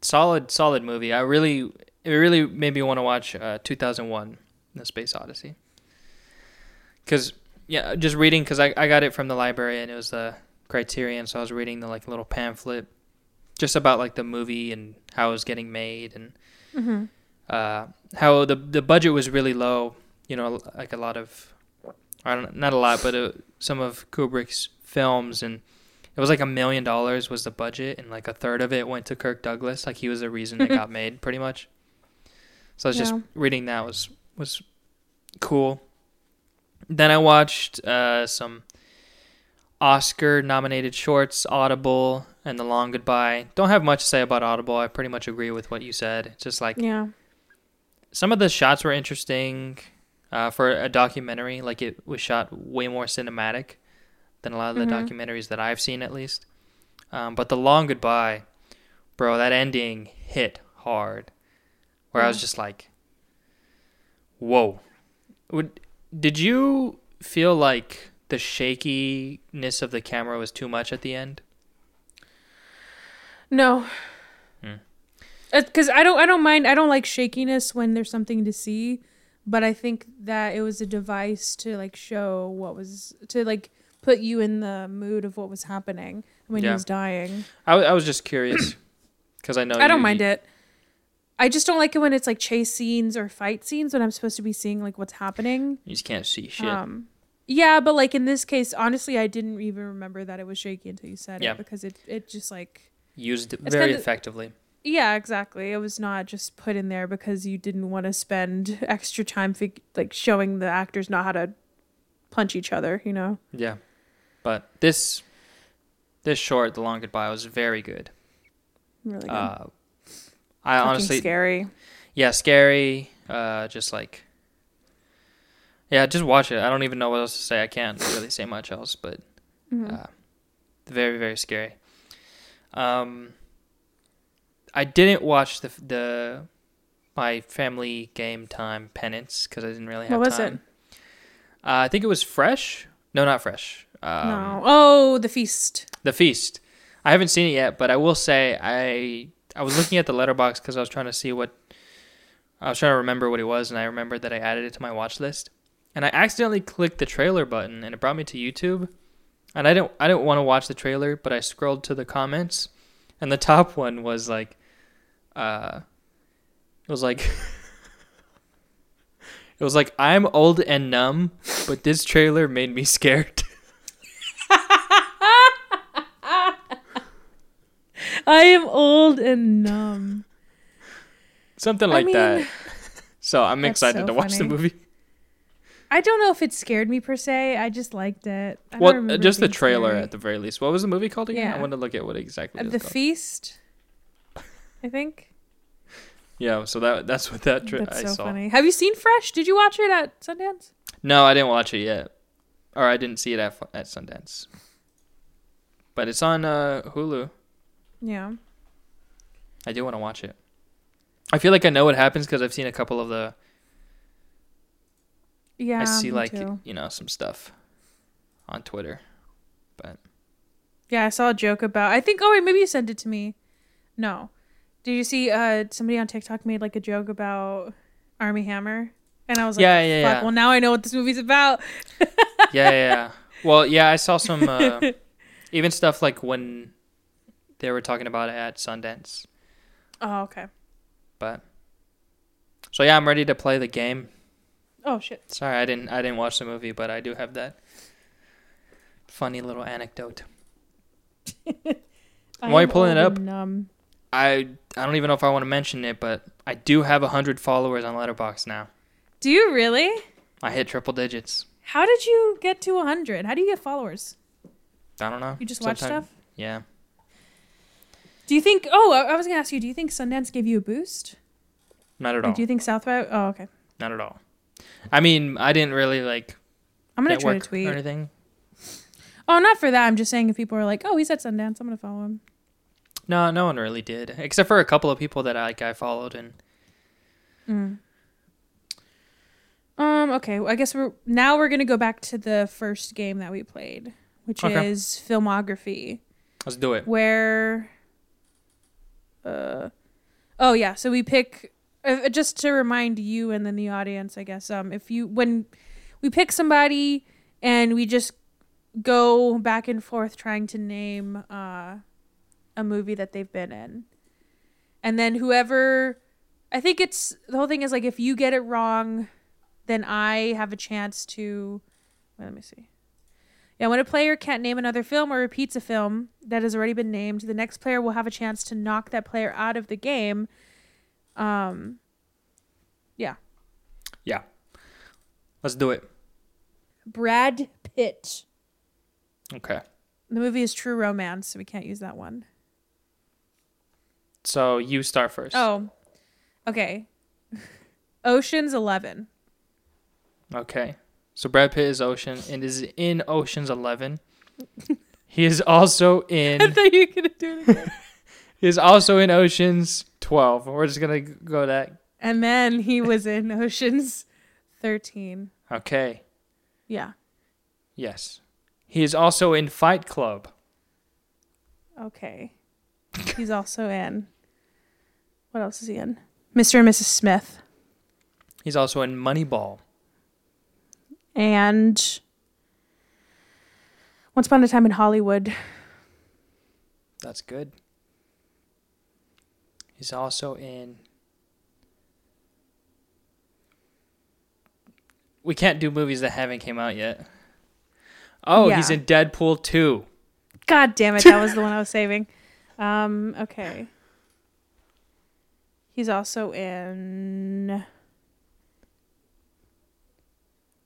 solid, solid movie. I really, it really made me want to watch uh, 2001: The Space Odyssey. Cause yeah, just reading because I I got it from the library and it was the Criterion, so I was reading the like little pamphlet, just about like the movie and how it was getting made and Mm-hmm. Uh, how the the budget was really low. You know, like a lot of, I don't not a lot, but uh, some of Kubrick's films, and it was like a million dollars was the budget, and like a third of it went to Kirk Douglas. Like he was the reason it got made, pretty much. So I was just reading that was was cool. Then I watched uh, some Oscar nominated shorts, Audible and The Long Goodbye. Don't have much to say about Audible. I pretty much agree with what you said. It's just like Yeah. Some of the shots were interesting uh, for a documentary. Like it was shot way more cinematic than a lot of the Mhm. documentaries that I've seen, at least. Um, but the long goodbye, bro, that ending hit hard. Where I was just like, "Whoa!" Would did you feel like the shakiness of the camera was too much at the end? No. Because I don't I don't mind I don't like shakiness when there's something to see, but I think that it was a device to like show what was to like put you in the mood of what was happening when Yeah. he was dying. I, w- I was just curious because I know I don't you- mind it. I just don't like it when it's like chase scenes or fight scenes when I'm supposed to be seeing like what's happening. You just can't see shit. Um, yeah, but like in this case, honestly, I didn't even remember that it was shaky until you said Yeah. it because it it just like Used very effectively. Yeah, exactly. It was not just put in there because you didn't want to spend extra time fig- like showing the actors not how to punch each other. You know. Yeah. But this this short, The Long Goodbye, was very good. Really good. Uh, I Fucking honestly scary. yeah, scary. Uh just like Yeah, just watch it. I don't even know what else to say. I can't really say much else, but Mhm. uh, very very scary. Um I didn't watch the the my family game time penance because I didn't really have time. What was it? Uh, I think it was fresh. No, not fresh. Um, no. Oh, the feast. The Feast. I haven't seen it yet, but I will say I I was looking at the Letterboxd because I was trying to see what I was trying to remember what it was, and I remembered that I added it to my watch list, and I accidentally clicked the trailer button, and it brought me to YouTube, and I didn't I didn't want to watch the trailer, but I scrolled to the comments, and the top one was like, uh, it was like. It was like I'm old and numb, but this trailer made me scared. I am old and numb. Something I like mean, that. So I'm excited so to watch the movie. I don't know if it scared me per se. I just liked it. I Well, just the trailer scary. at the very least. What was the movie called again? I want to look at what exactly Uh, it was the called. feast. I think yeah, so that that's what that that's I so saw. funny. Have you seen Fresh? Did you watch it at Sundance? No, I didn't watch it yet, or I didn't see it at at Sundance. But it's on uh, Hulu. Yeah. I do want to watch it. I feel like I know what happens because I've seen a couple of the. Yeah. I see like too. you know some stuff on Twitter, but Yeah, I saw a joke about. I think. Oh wait, maybe you sent it to me. No, did you see? Uh, somebody on TikTok made like a joke about Armie Hammer, and I was like, Yeah, yeah, Fuck, yeah. Well, now I know what this movie's about. yeah, yeah, yeah. Well, yeah, I saw some uh, even stuff like when they were talking about it at Sundance. Oh okay. But so yeah, I'm ready to play the game. Oh shit. Sorry, I didn't I didn't watch the movie, but I do have that funny little anecdote. Why are you're pulling it up- and. I I don't even know if I want to mention it, but I do have hundred followers on Letterboxd now. Do you really? I hit triple digits. How did you get to 100? How do you get followers? I don't know. You just watch Sometime- stuff? Yeah. Do you think? Oh, I was gonna ask you. Do you think Sundance gave you a boost? Not at Or all. do you think South by? Oh, okay. Not at all. I mean, I didn't really like I'm gonna try to tweet. or anything. Oh, not for that. I'm just saying if people are like, "Oh, he's at Sundance," I'm gonna follow him. No, no one really did, except for a couple of people that I like I followed and Mm. Um. Okay. well, I guess we're now we're gonna go back to the first game that we played, which Okay. is filmography, let's do it. where. Uh. Oh yeah. So we pick. Uh, just to remind you and then the audience, I guess. Um. If you when we pick somebody and we just go back and forth trying to name uh a movie that they've been in, and then whoever I think it's the whole thing is like if you get it wrong, then I have a chance to. Wait, let me see. Yeah, when a player can't name another film or repeats a film that has already been named, the next player will have a chance to knock that player out of the game. Um. Yeah, Yeah. Let's do it. Brad Pitt. Okay. The movie is True Romance, so we can't use that one. So you start first. Oh, okay. Ocean's Eleven. Okay. So Brad Pitt is Ocean and is in Ocean's Eleven. he is also in. I thought you were gonna do it again. he is also in Ocean's Twelve. We're just gonna go that. and then he was in Ocean's Thirteen. Okay. Yeah. Yes. He is also in Fight Club. Okay. He's also in. What else is he in? Mr. and Mrs. Smith. He's also in Moneyball. And Once Upon a Time in Hollywood. That's good. He's also in. We can't do movies that haven't came out yet. Oh, he's in Deadpool 2. God damn it, that was the one I was saving. Um, okay. He's also in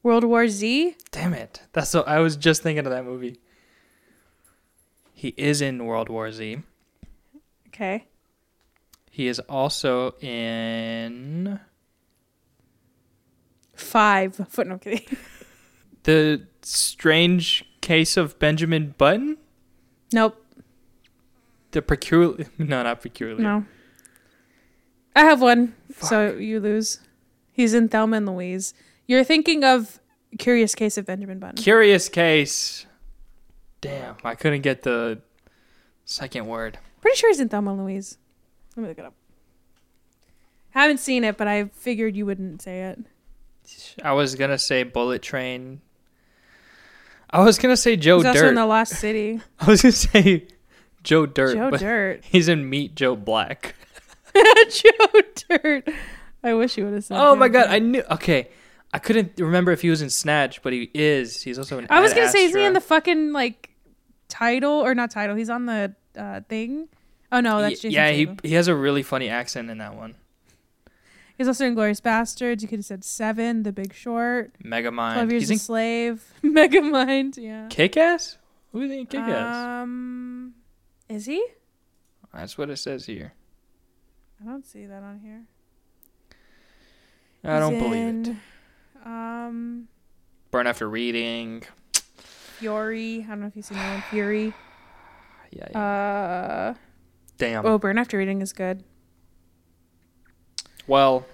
World War Z. Damn it. That's so I was just thinking of that movie. He is in World War Z. Okay. He is also in Five. Foot no kidding. The Strange Case of Benjamin Button? Nope. The peculiar No, not peculiar. No. I have one, so you lose. He's in Thelma and Louise. You're thinking of Curious Case of Benjamin Button. Curious Case. Damn, I couldn't get the second word. Pretty sure he's in Thelma and Louise. Let me look it up. Haven't seen it, but I figured you wouldn't say it. I was gonna say Bullet Train. I was gonna say Joe he's also Dirt. in The Lost City. I was gonna say Joe Dirt, Joe Dirt. he's in Meet Joe Black. Joe Dirt. I wish you would have said. Oh my god, I knew. Okay, I couldn't remember if he was in Snatch, but he is. He's also in. I was Ad gonna say, is he in the fucking like title or not title? He's on the uh, thing. Oh no, that's Jason yeah, he he has a really funny accent in that one. He's also in Glorious Bastards. You could have said Seven, The Big Short, Twelve Megamind. Years He's a in Slave, Megamind. Yeah. Kick Ass. Who's in Kick Ass? Um, is he? That's what it says here. I don't see that on here. I don't believe it. Um, Burn after reading. Fury. I don't know if you've seen that one. Fury. Yeah. yeah. Uh, Damn. oh, Burn After Reading is good. Well,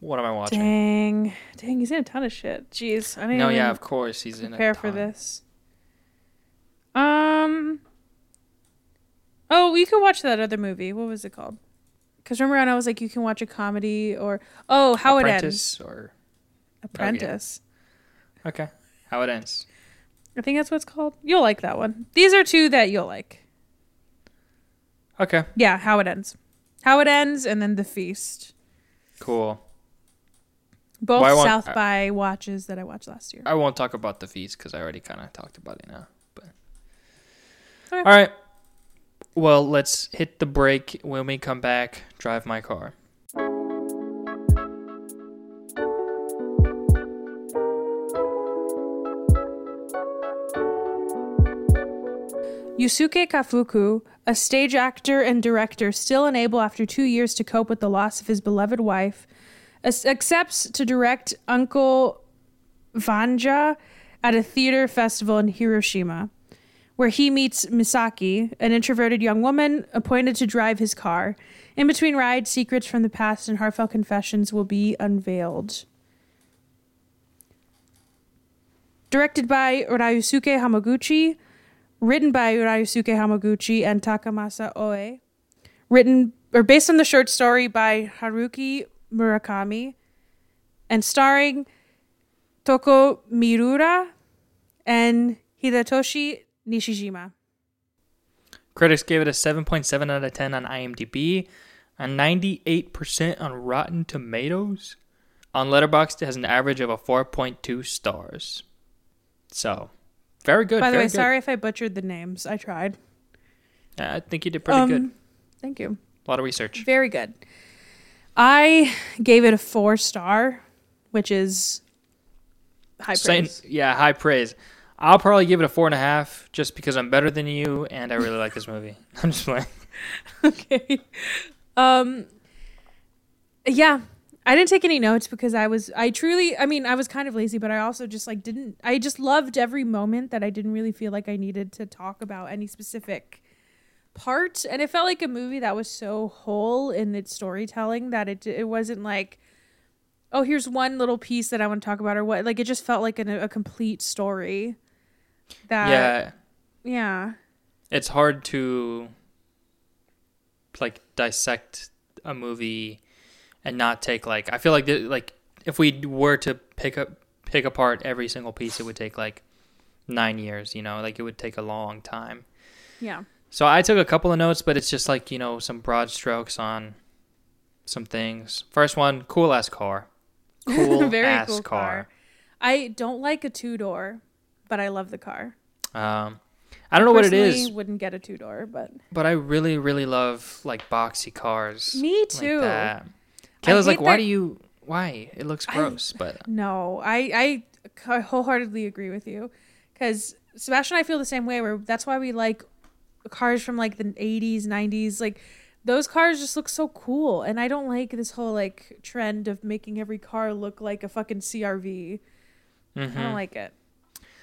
what am I watching? Dang, dang, he's in a ton of shit. Jeez, I didn't No, yeah, of course he's in. a ton. prepare for this. Um, Oh, you can watch that other movie. What was it called? Because remember when I was like, you can watch a comedy or oh, how it ends. Apprentice or Apprentice. Oh, okay, how it ends. I think that's what it's called. You'll like that one. These are two that you'll like. Okay, Yeah, how it ends. How it ends, and then the feast. cool. Both Well, I South by watches that I watched last year. I won't talk about the feast because I already kind of talked about it now. But Okay. all right, well, let's hit the break. When we come back, drive my car. Yusuke Kafuku, a stage actor and director still unable after two years to cope with the loss of his beloved wife, accepts to direct Uncle Vanya at a theater festival in Hiroshima, where he meets Misaki, an introverted young woman appointed to drive his car. In between rides, secrets from the past and heartfelt confessions will be unveiled. Directed by Ryusuke Hamaguchi, written by Ryusuke Hamaguchi and Takamasa Oe, written or based on the short story by Haruki Murakami, and starring Toko Miura and Hidetoshi Nishijima. Critics gave it a 7.7 out of 10 on IMDb, a 98% on Rotten Tomatoes. On Letterboxd, it has an average of a 4.2 stars. So, very good. By the way, good. sorry if I butchered the names. I tried. I think you did pretty Um, good. Thank you. A lot of research. Very good. I gave it a four star, which is high Saying- praise. yeah, high praise. I'll probably give it a four and a half just because I'm better than you and I really like this movie. I'm just playing. okay. Um yeah, I didn't take any notes because I was I truly I mean, I was kind of lazy, but I also just like didn't I just loved every moment that I didn't really feel like I needed to talk about any specific part and it felt like a movie that was so whole in its storytelling that it it wasn't like oh, here's one little piece that I want to talk about or what like it just felt like an, a complete story. That yeah, yeah. it's hard to like dissect a movie and not take like I feel like the, like if we were to pick up pick apart every single piece it would take like 9 years, you know, like it would take a long time. Yeah. So I took a couple of notes, but it's just like, you know, some broad strokes on some things. First one, cool ass car. Cool Very ass cool car. I don't like a two door, but I love the car. Um I don't know what it is. Wouldn't get a two door, but but I really, really love like boxy cars. me like too. that. Kayla's like, why that- do you? Why? It looks I- gross, but no, I I wholeheartedly agree with you, because Sebastian and I feel the same way. Where that's why we like cars from like the '80s, '90s, like. Those cars just look so cool, and I don't like this whole like trend of making every car look like a fucking CRV. I Mhm. don't like it.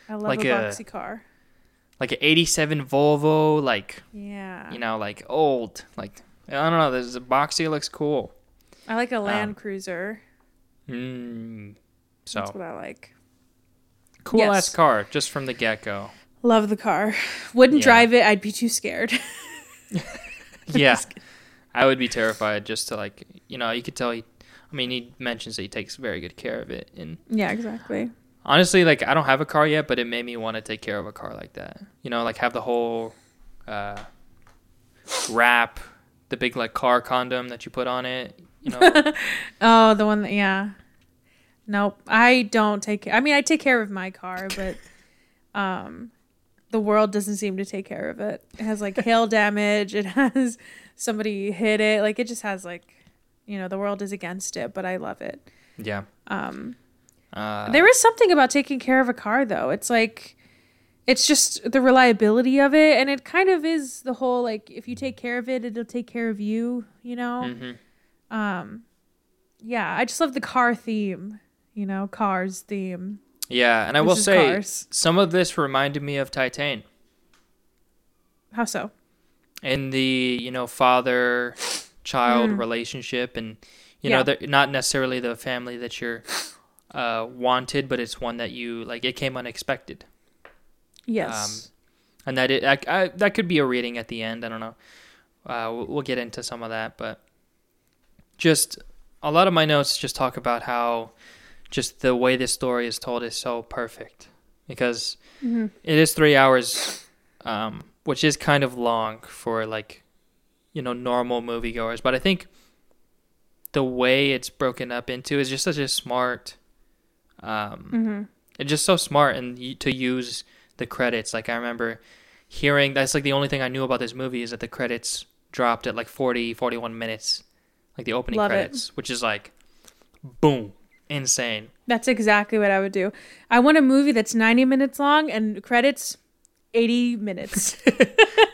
I love Like a a- boxy car. like an '87 Volvo, like Yeah, you know, like old, like I don't know. There's a boxy looks cool. I like a Land Um, Cruiser. Mm. so That's what I like. cool yes. ass car just from the get go. Love the car. Wouldn't Yeah. drive it. I'd be too scared. yeah, I would be terrified just to like you know you could tell he. I mean, he mentions that he takes very good care of it, and yeah, exactly. Honestly, like I don't have a car yet, but it made me want to take care of a car like that. You know, like have the whole uh, wrap, the big like car condom that you put on it. You know, Oh, the one that yeah. Nope. I don't take I mean I take care of my car, but um the world doesn't seem to take care of it. It has like hail damage, it has somebody hit it, like it just has like you know, the world is against it, but I love it. yeah. Um Uh, there is something about taking care of a car though. It's like it's just the reliability of it and it kind of is the whole like if you take care of it, it'll take care of you, you know? mhm. Um yeah, I just love the car theme, you know, cars theme. Yeah, and I will say cars. some of this reminded me of Titane How so? in the you know father child Mm. relationship, and you Yeah. know they're not necessarily the family that you're uh, wanted, but it's one that you like. It came unexpected. Yes. and that it I, I, that could be a reading at the end. I don't know. Uh, we'll, we'll get into some of that, but just a lot of my notes just talk about how just the way this story is told is so perfect because Mm-hmm. it is three hours, um, which is kind of long for like, you know, normal moviegoers. But I think the way it's broken up into is just such a smart, um, Mm-hmm. it's just so smart and to use the credits. Like I remember hearing that's like the only thing I knew about this movie is that the credits dropped at like 40, 41 minutes, like the opening Love it. credits, which is like, boom, insane. That's exactly what I would do. I want a movie that's 90 minutes long and credits 80 minutes.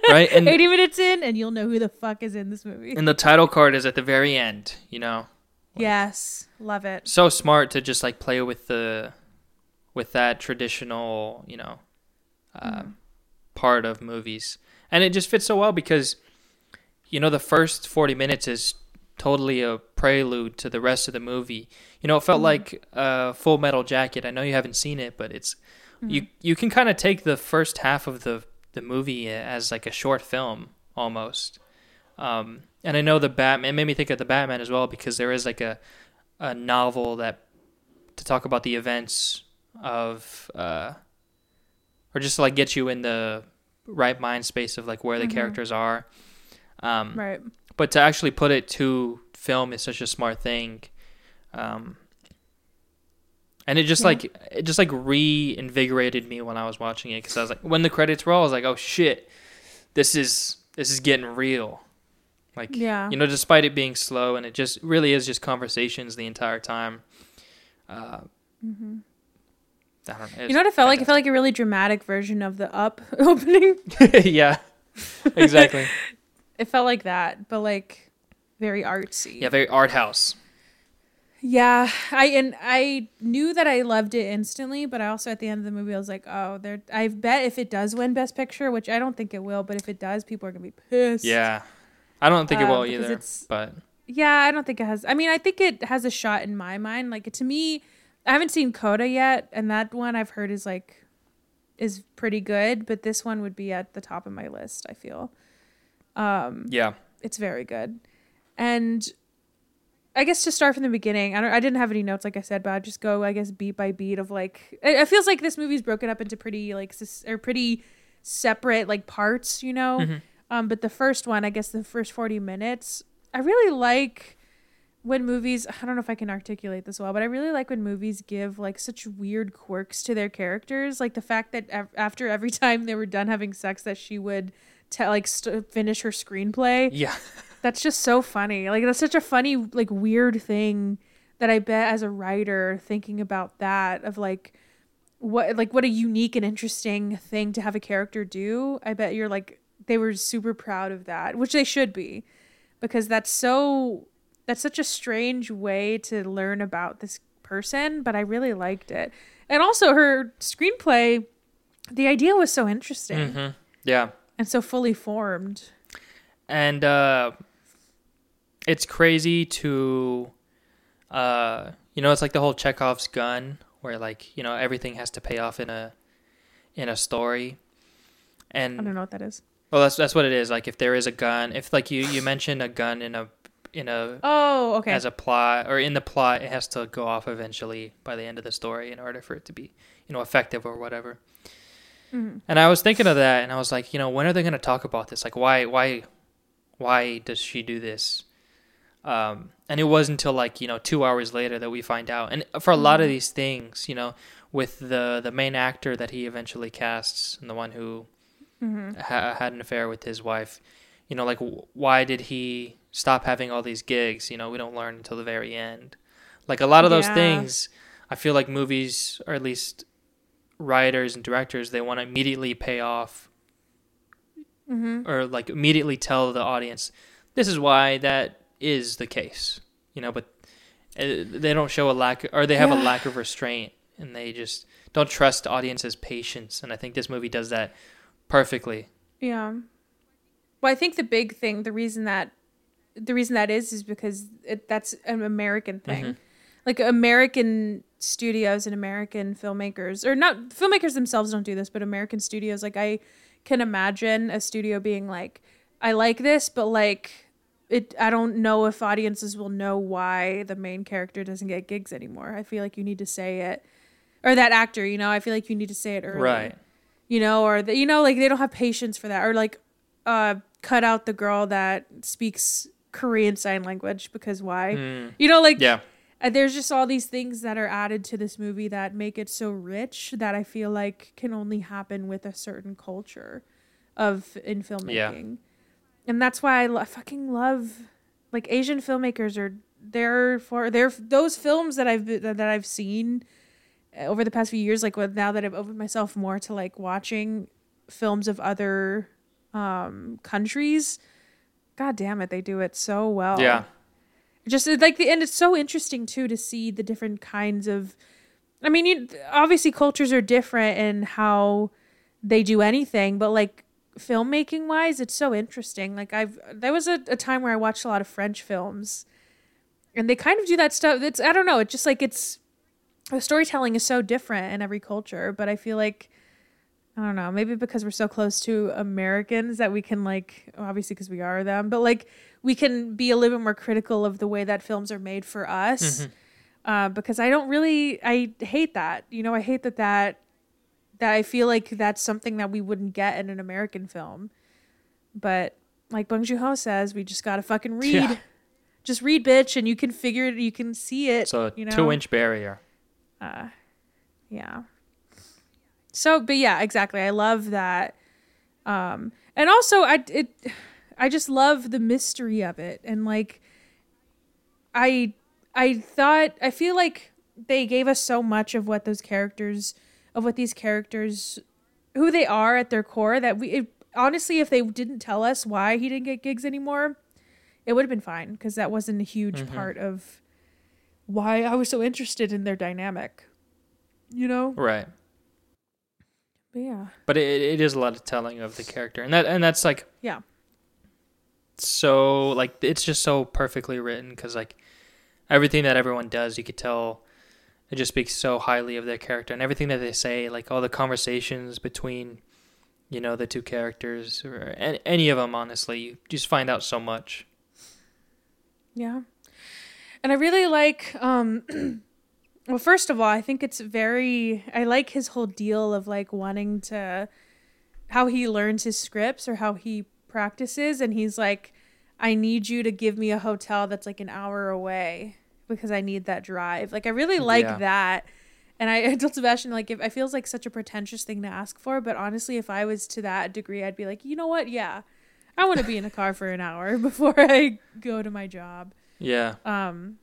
Right? And 80 minutes in, and you'll know who the fuck is in this movie. and the title card is at the very end, you know. Yes, love it. so smart to just like play with the with that traditional you know uh, part of movies. And it just fits so well because you know the first 40 minutes is totally a prelude to the rest of the movie. You know it felt like uh, full metal jacket. I know you haven't seen it but it's you you can kind of take the first half of the the movie as like a short film almost um, and i know the batman it made me think of the batman as well because there is like a a novel that to talk about the events of uh or just to like get you in the right mind space of like where the characters are. Um Right. but to actually put it to film is such a smart thing. Um and it just Yeah. like it just like reinvigorated me when i was watching it because i was like when the credits roll i was like oh shit. This is this is getting real like Yeah. you know despite it being slow and it just really is just conversations the entire time uh I don't know, Mm-hmm. You know what it felt like? It felt like a really dramatic version of the Up opening. yeah exactly It felt like that, but like very artsy. yeah very art house Yeah, I and I knew that I loved it instantly, but I also at the end of the movie I was like, oh, there. I bet if it does win Best Picture, which I don't think it will, but if it does, people are gonna be pissed. yeah i don't think it Uh, will either it's- but Yeah, I don't think it has. I mean, I think it has a shot in my mind. Like to me, I haven't seen Coda yet, and that one I've heard is like is pretty good, but this one would be at the top of my list. I feel yeah it's very good, and I guess to start from the beginning, I don't. I didn't have any notes, like I said, but I'll just go. I guess beat by beat of like it, it feels like this movie's broken up into pretty like or pretty separate like parts, you know. Mm-hmm. Um, but the first one, I guess the first forty minutes, I really like when movies. I don't know if I can articulate this well, but I really like when movies give like such weird quirks to their characters, like the fact that ev- after every time they were done having sex, that she would. Tell like st- finish her screenplay. yeah That's just so funny. Like that's such a funny, like weird thing that I bet as a writer thinking about that of like what like what a unique and interesting thing to have a character do. I bet you're like they were super proud of that, which they should be. Because that's so that's such a strange way to learn about this person, but I really liked it. And also her screenplay the idea was so interesting hmm yeah and so fully formed. and uh it's crazy to uh you know it's like the whole chekhov's gun where like you know everything has to pay off in a in a story And I don't know what that is. Well that's that's what it is. Like if there is a gun if like you you mentioned a gun in a in a Oh, okay. as a plot or in the plot it has to go off eventually by the end of the story in order for it to be you know effective or whatever. Mm-hmm. and i was thinking of that and i was like you know when are they going to talk about this? Like why why why does she do this? Um and it wasn't until like you know two hours later that we find out. And for a lot of these things you know with the the main actor that he eventually casts and the one who ha- had an affair with his wife. You know like w- why did he stop having all these gigs? You know we don't learn until the very end. Like a lot of those Yeah. things i feel like movies or at least writers and directors they want to immediately pay off Mm-hmm. or like immediately tell the audience this is why that is the case. You know but uh, they don't show a lack or they have a lack of restraint and they just don't trust audiences patience and i think this movie does that perfectly Yeah. Well, I think the big thing, the reason that the reason that is is because it, that's an American thing. Mhm. Like American studios and American filmmakers or not filmmakers themselves don't do this, but American studios like I can imagine a studio being like, I like this, but like it I don't know if audiences will know why the main character doesn't get gigs anymore. I feel like you need to say it or that actor, you know, I feel like you need to say it early. Right. You know, or the, you know like they don't have patience for that or like uh cut out the girl that speaks Korean sign language because why? Mm. You know like Yeah. uh, there's just all these things that are added to this movie that make it so rich that I feel like can only happen with a certain culture of in filmmaking. And that's why I, lo- I fucking love like Asian filmmakers are there for they're those films that I've that I've seen over the past few years like with now that I've opened myself more to like watching films of other um countries god damn it they do it so well. Yeah. just uh, like the and it's so interesting too to see the different kinds of i mean you, obviously cultures are different in how they do anything but like filmmaking wise it's so interesting. Like i've there was a, a time where i watched a lot of french films and they kind of do that stuff. It's i don't know it's just like it's the storytelling is so different in every culture but i feel like I don't know, maybe because we're so close to Americans that we can like obviously because we are them, but like we can be a little bit more critical of the way that films are made for us. Uh, because I don't really I hate that. You know, I hate that that that I feel like that's something that we wouldn't get in an American film. But like Bong Joon-ho says, we just gotta fucking read. Yeah. Just read, bitch, and you can figure it. You can see it. So a you know? two inch barrier. Uh yeah so but yeah exactly i love that um and also i it i just love the mystery of it and like i i thought i feel like they gave us so much of what those characters of what these characters who they are at their core that we it, honestly if they didn't tell us why he didn't get gigs anymore it would have been fine because that wasn't a huge Mhm. part of why I was so interested in their dynamic. You know? Right. But yeah. But it, it is a lot of telling of the character, and that and that's like Yeah. so like it's just so perfectly written because like everything that everyone does, you could tell it just speaks so highly of their character and everything that they say, like all the conversations between you know the two characters or any, any of them. Honestly, you just find out so much. Yeah. And I really like um well first of all, I think it's very I like his whole deal of like wanting to how he learns his scripts or how he practices and he's like I need you to give me a hotel that's like an hour away because I need that drive. Like I really like Yeah. that. And I, I told Sebastian like if it feels like such a pretentious thing to ask for, but honestly if I was to that degree I'd be like, "You know what? Yeah. I want to be in a car for an hour before I go to my job." Yeah, Um,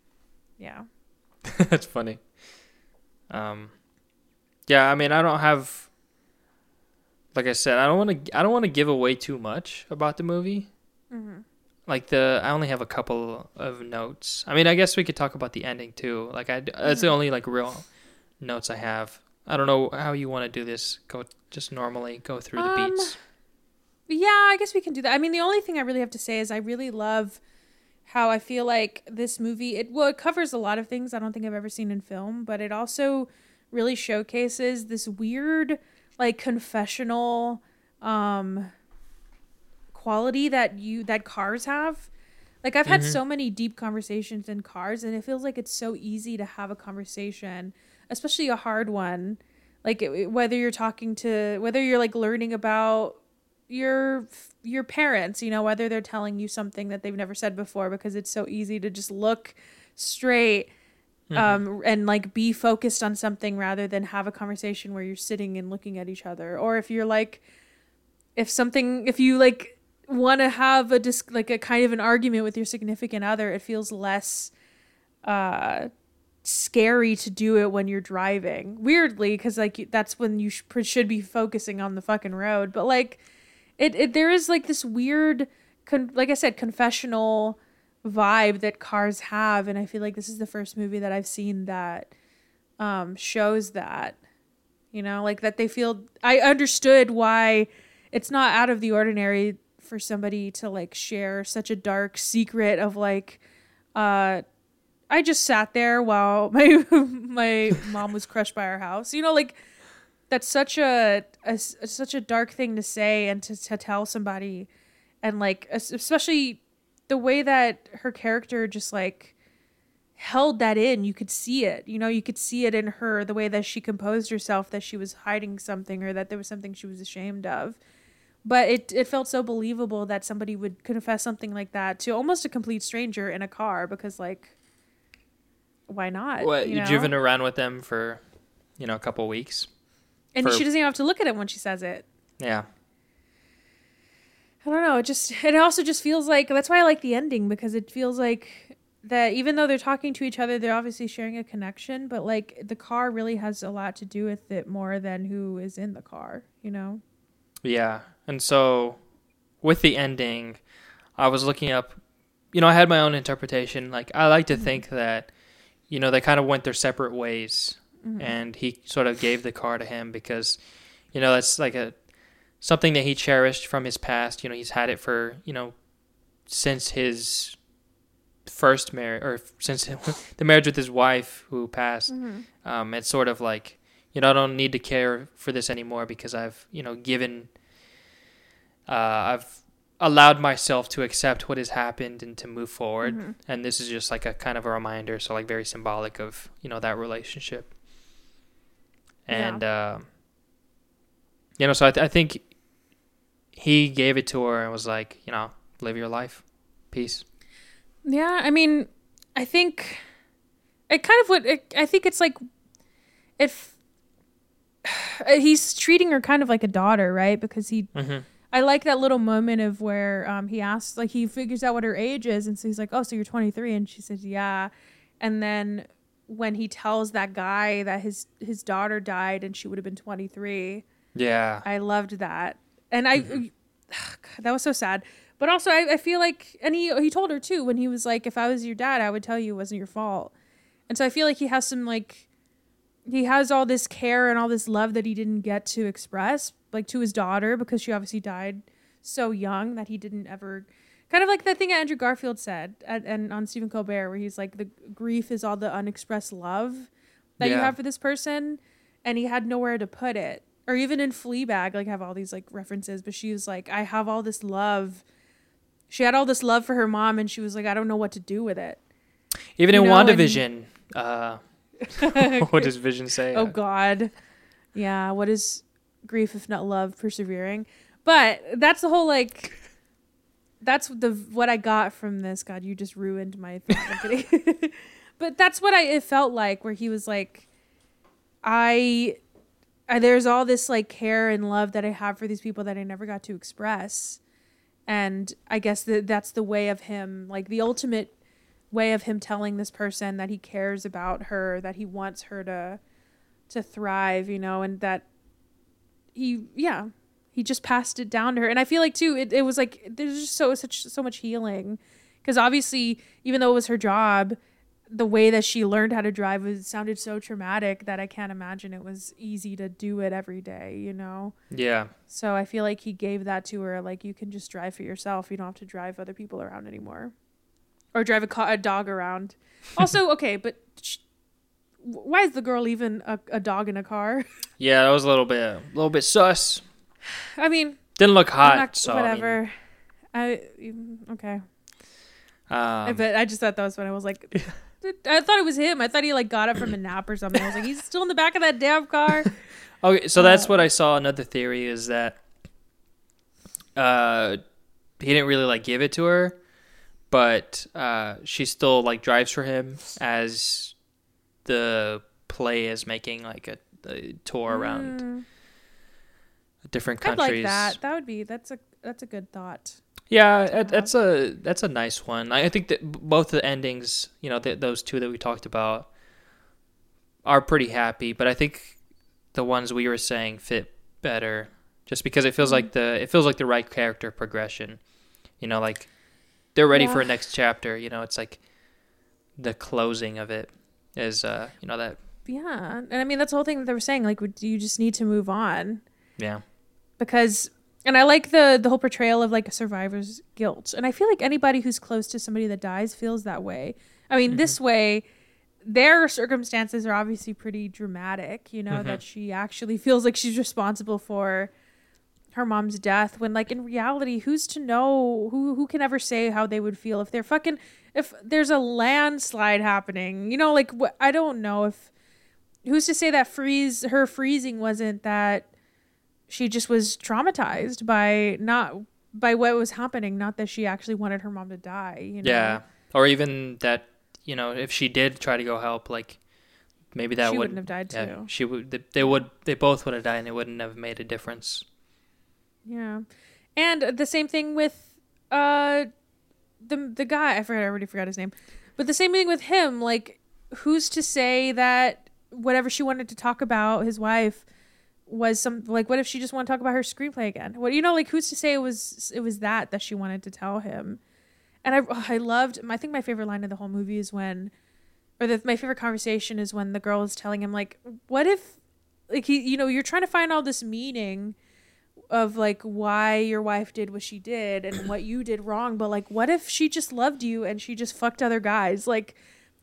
yeah, that's funny. Um, yeah, I mean, I don't have. Like I said, I don't want to. I don't want to give away too much about the movie. mm-hmm. like the I only have a couple of notes. I mean, I guess we could talk about the ending too. Like I that's the only like real notes I have. I don't know how you want to do this. Go just normally go through the Um, beats. yeah. I guess we can do that. I mean, the only thing I really have to say is I really love how I feel like this movie. It well, it covers a lot of things I don't think I've ever seen in film, but it also really showcases this weird, like confessional, um, quality that you that cars have. Like I've had Mhm. so many deep conversations in cars, and it feels like it's so easy to have a conversation, especially a hard one. Like it, whether you're talking to whether you're like learning about your your parents, you know, whether they're telling you something that they've never said before because it's so easy to just look straight um and like be focused on something rather than have a conversation where you're sitting and looking at each other. Or if you're like if something if you like want to have a dis- like a kind of an argument with your significant other it feels less uh scary to do it when you're driving. Weirdly because like that's when you sh- should be focusing on the fucking road. But like it, it there is like this weird con- like i said confessional vibe that cars have and i feel like this is the first movie that i've seen that um shows that you know like that they feel i understood why it's not out of the ordinary for somebody to like share such a dark secret of like uh I just sat there while my my mom was crushed by our house. You know, like that's such a, a such a dark thing to say and to, to tell somebody and like especially the way that her character just like held that in you could see it you know you could see it in her the way that she composed herself that she was hiding something or that there was something she was ashamed of but it it felt so believable that somebody would confess something like that to almost a complete stranger in a car because like why not What you know? driven around with them for, you know, a couple weeks? And for- she doesn't even have to look at him when she says it Yeah. I don't know. It just it also just feels like that's why I like the ending because it feels like that even though they're talking to each other, they're obviously sharing a connection, but like the car really has a lot to do with it more than who is in the car, you know? Yeah. And so with the ending, I was looking up, you know, I had my own interpretation. Like, I like to mm-hmm. think that, you know, they kind of went their separate ways and he sort of gave the car to him because, you know, that's like a something that he cherished from his past. You know, he's had it for, you know, since his first marriage or since the marriage with his wife who passed. Um, it's sort of like, you know, I don't need to care for this anymore because I've, you know, given, uh, I've allowed myself to accept what has happened and to move forward. And this is just like a kind of a reminder. So, like, very symbolic of, you know, that relationship. And, um you know, so I, th- I think he gave it to her and was like, you know, live your life. Peace. Yeah, I mean, I think it kind of what it, I think it's like if he's treating her kind of like a daughter, right? Because he hmm I like that little moment of where um, he asks, like, he figures out what her age is, and so he's like, "Oh, so you're 23?" And she says, "Yeah." And then when he tells that guy that his his daughter died and she would have been 23, Yeah. I loved that, and I mm-hmm. God, that was so sad. But also, I, I feel like, and he he told her too when he was like, "If I was your dad, I would tell you it wasn't your fault." And so I feel like he has some like he has all this care and all this love that he didn't get to express like to his daughter because she obviously died so young that he didn't ever kind of like the thing Andrew Garfield said at, and on Stephen Colbert where he's like the grief is all the unexpressed love that you have for this person and he had nowhere to put it or even in Fleabag like have all these like references but she was like I have all this love she had all this love for her mom and she was like I don't know what to do with it Even You in know, and- WandaVision, uh, what does Vision say? Oh God, yeah. What is grief if not love persevering? But that's the whole like. That's the what I got from this. God, you just ruined my. thought. But that's what I it felt like, where he was like, I, I, there's all this like care and love that I have for these people that I never got to express, and I guess that that's the way of him, like the ultimate way of him telling this person that he cares about her, that he wants her to to thrive, you know, and that he yeah, he just passed it down to her. And I feel like too it, it was like there's just so such so much healing cuz obviously even though it was her job, the way that she learned how to drive was sounded so traumatic that I can't imagine it was easy to do it every day, you know. Yeah. So I feel like he gave that to her like you can just drive for yourself. You don't have to drive other people around anymore. Or drive a, ca- a dog around. Also, okay, but sh- why is the girl even a, a dog in a car? Yeah, that was a little bit, a little bit sus. I mean, Didn't look hot, not, so I mean, whatever. I, okay, um, but I just thought that was when I was like, I thought it was him. I thought he like got up from a nap or something. I was like, he's still in the back of that damn car. okay, so that's uh, what I saw. Another theory is that uh, he didn't really like give it to her, but uh, she still like drives for him as the play is making like a, a tour around Different I'd like that. That would be that's a that's a good thought. Yeah, it, that's a that's a nice one. I I think that both the endings, you know, th- those two that we talked about, are pretty happy. But I think the ones we were saying fit better, just because it feels Mm-hmm. like the it feels like the right character progression. You know, like they're ready for a next chapter. You know, it's like the closing of it is, uh, you know, that Yeah, and I mean that's the whole thing that they were saying. Like, you just need to move on? yeah, because and I like the the whole portrayal of like a survivor's guilt. And I feel like anybody who's close to somebody that dies feels that way. I mean, this way their circumstances are obviously pretty dramatic, you know, Mhm. that she actually feels like she's responsible for her mom's death when like in reality who's to know who who can ever say how they would feel if they're fucking if there's a landslide happening you know like wh- i don't know if who's to say that freeze her freezing wasn't that she just was traumatized by not by what was happening not that she actually wanted her mom to die you know Yeah. Or even that, you know, if she did try to go help, like maybe that she would wouldn't have died yeah, too she would they, they would they both would have died and it wouldn't have made a difference. Yeah. And the same thing with uh the the guy, I forgot I already forgot his name. But the same thing with him, like who's to say that whatever she wanted to talk about his wife was some like what if she just wanted to talk about her screenplay again? What you know like who's to say it was it was that that she wanted to tell him? And I I loved I think my favorite line of the whole movie is when or the, my favorite conversation is when the girl is telling him like what if like he you know you're trying to find all this meaning of like why your wife did what she did and what you did wrong but like what if she just loved you and she just fucked other guys like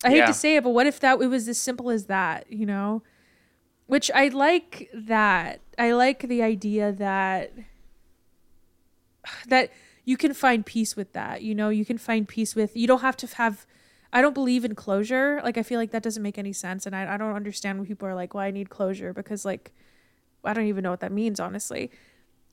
i hate Yeah. to say it but what if that it was as simple as that you know which i like that. I like the idea that that you can find peace with that you know? You can find peace with you don't have to have i don't believe in closure. Like i feel like that doesn't make any sense and i, I don't understand when people are like well i need closure because like i don't even know what that means honestly.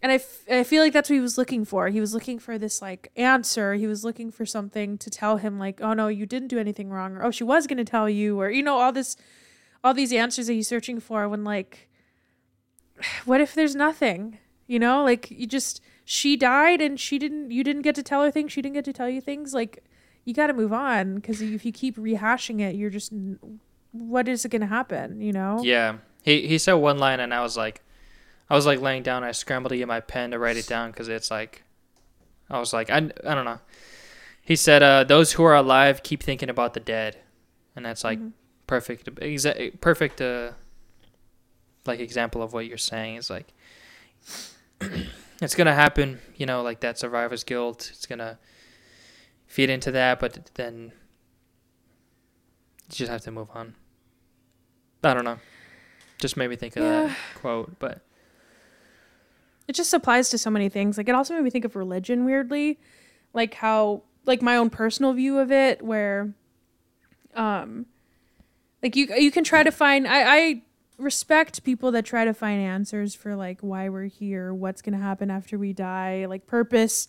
And I, f- I feel like that's what he was looking for. He was looking for this like answer. He was looking for something to tell him like oh no you didn't do anything wrong or oh she was going to tell you or you know all this all these answers that he's searching for when like what if there's nothing you know like you just she died and she didn't you didn't get to tell her things she didn't get to tell you things like you got to move on because if you keep rehashing it you're just what is it going to happen you know Yeah. He he said one line and I was like I was like laying down I scrambled to get my pen to write it down cuz it's like I was like I I don't know. He said uh those who are alive keep thinking about the dead. And that's like Mhm. Perfect exa- perfect uh like example of what you're saying is like it's going to happen, you know, like that survivor's guilt. It's going to feed into that, but then you just have to move on. I don't know. Just made me think of Yeah. that quote, but it just applies to so many things. Like it also made me think of religion weirdly, like how like my own personal view of it, where, um, like you you can try to find. I I respect people that try to find answers for like why we're here, what's gonna happen after we die, like purpose,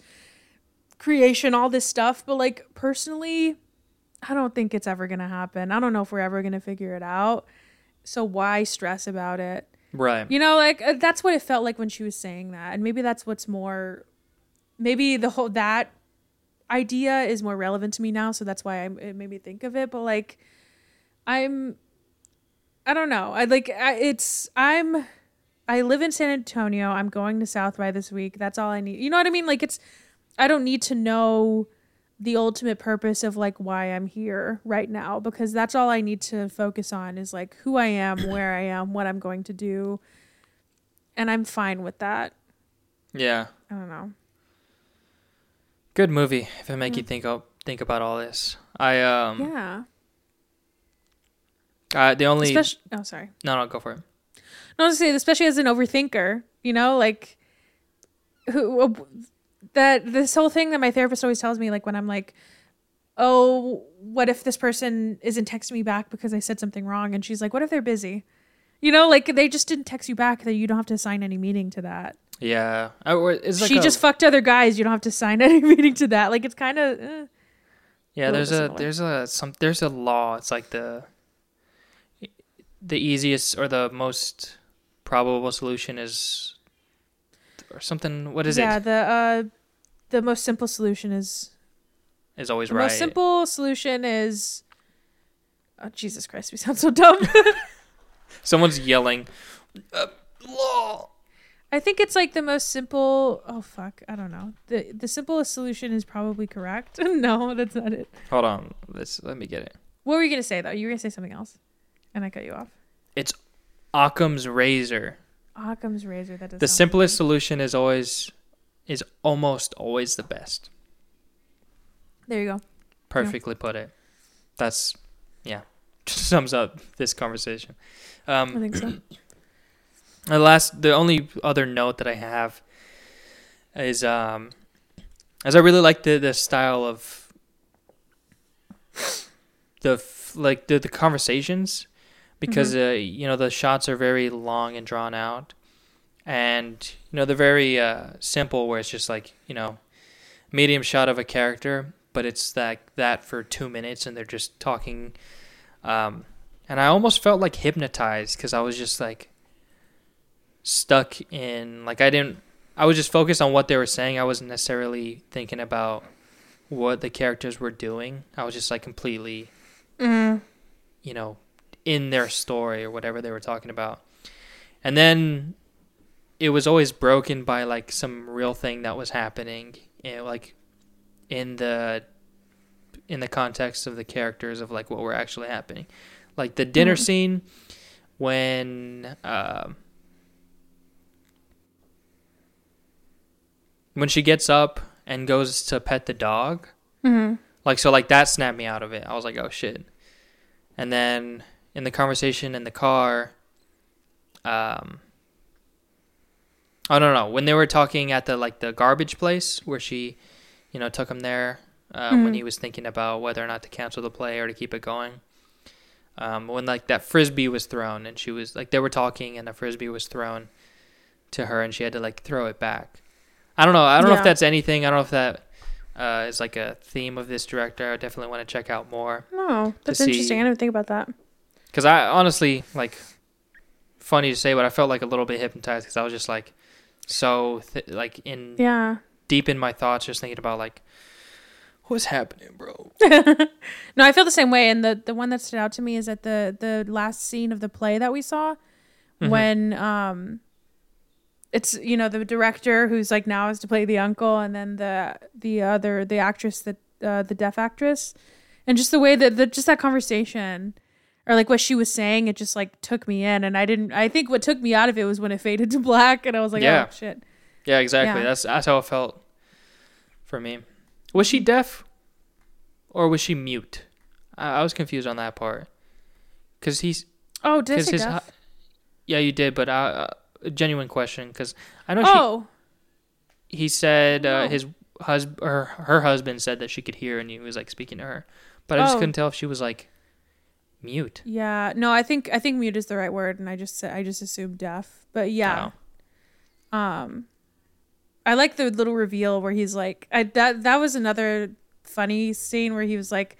creation, all this stuff. But like personally, I don't think it's ever gonna happen. I don't know if we're ever gonna figure it out. So why stress about it? right. You know, like uh, that's what it felt like when she was saying that, and maybe that's what's more. Maybe the whole that idea is more relevant to me now, so that's why I, it made me think of it. But like, I'm, I don't know. I like I, it's I'm, I live in San Antonio. I'm going to South by this week. That's all I need. You know what I mean? Like it's, I don't need to know the ultimate purpose of like why I'm here right now because that's all I need to focus on is like who I am, where I am, what I'm going to do. And I'm fine with that. Yeah. I don't know. Good movie if it make you think of think about all this. I um Yeah. Uh, the only Especially Oh, sorry. No, no, go for it. No, gonna say, especially as an overthinker, you know, like who that this whole thing that my therapist always tells me, like when I'm like, oh, what if this person isn't texting me back because I said something wrong? And she's like, what if they're busy? You know, like they just didn't text you back. That you don't have to assign any meaning to that. Yeah. I, it's like she a- just fucked other guys. You don't have to assign any meaning to that. Like it's kind of. Eh. Yeah, there's a similar. there's a some there's a law. It's like the the easiest or the most probable solution is or something. What is yeah, it? Yeah, the uh, the most simple solution is Is always right the right. most simple solution is. Oh, Jesus Christ, we sound so dumb. Someone's yelling. Uh, law. I think it's like the most simple. Oh fuck, I don't know. the The simplest solution is probably correct. no, that's not it. Hold on. Let's let me get it. What were you gonna say though? You were gonna say something else, and I cut you off. It's Occam's razor. Occam's razor. That. The simplest solution is always is almost always the best. There you go. Perfectly put it. That's yeah. Just sums up this conversation. I Um, think so. the last, the only other note that I have is um, as I really like the the style of the like the the conversations because uh, you know the shots are very long and drawn out, and you know they're very uh, simple where it's just like you know medium shot of a character, but it's that that for two minutes and they're just talking, um, and I almost felt like hypnotized because I was just like stuck in like I didn't I was just focused on what they were saying. I wasn't necessarily thinking about what the characters were doing. I was just like completely Mm. you know, in their story or whatever they were talking about. And then it was always broken by like some real thing that was happening, you know, like in the in the context of the characters of like what were actually happening. Like the dinner Mhm. scene when um when she gets up and goes to pet the dog hmm like so like that snapped me out of it. I was like, "Oh shit." And then in the conversation in the car um I don't know, when they were talking at the like the garbage place where she, you know, took him there um, when Mhm. he was thinking about whether or not to cancel the play or to keep it going. Um, when like that frisbee was thrown and she was like they were talking and the frisbee was thrown to her and she had to like throw it back. I don't know. I don't know if that's anything. I don't know if that uh, is like a theme of this director. I definitely want to check out more No, that's interesting. I didn't think about that. Because I honestly like funny to say, but I felt like a little bit hypnotized because I was just like so th- like in Yeah. deep in my thoughts, just thinking about like what's happening, bro. no, I feel the same way. And the the one that stood out to me is at the the last scene of the play that we saw Mhm. when um it's you know the director who's like now is to play the uncle and then the the other the actress that uh, the deaf actress and just the way that the, just that conversation or like what she was saying it just like took me in and I didn't I think what took me out of it was when it faded to black and I was like Yeah. oh shit Yeah, exactly. Yeah. That's that's how it felt for me. Was she deaf or was she mute? I, I was confused on that part because he's oh did his deaf? yeah you did, but uh, uh, a genuine question because I know she oh he said uh, No. his husband or her husband said that she could hear and he was like speaking to her, but I just Oh. couldn't tell if she was like mute. Yeah, no, I think I think mute is the right word, and I just said I just assumed deaf. But yeah, um, I like the little reveal where he's like, I that that was another funny scene where he was like,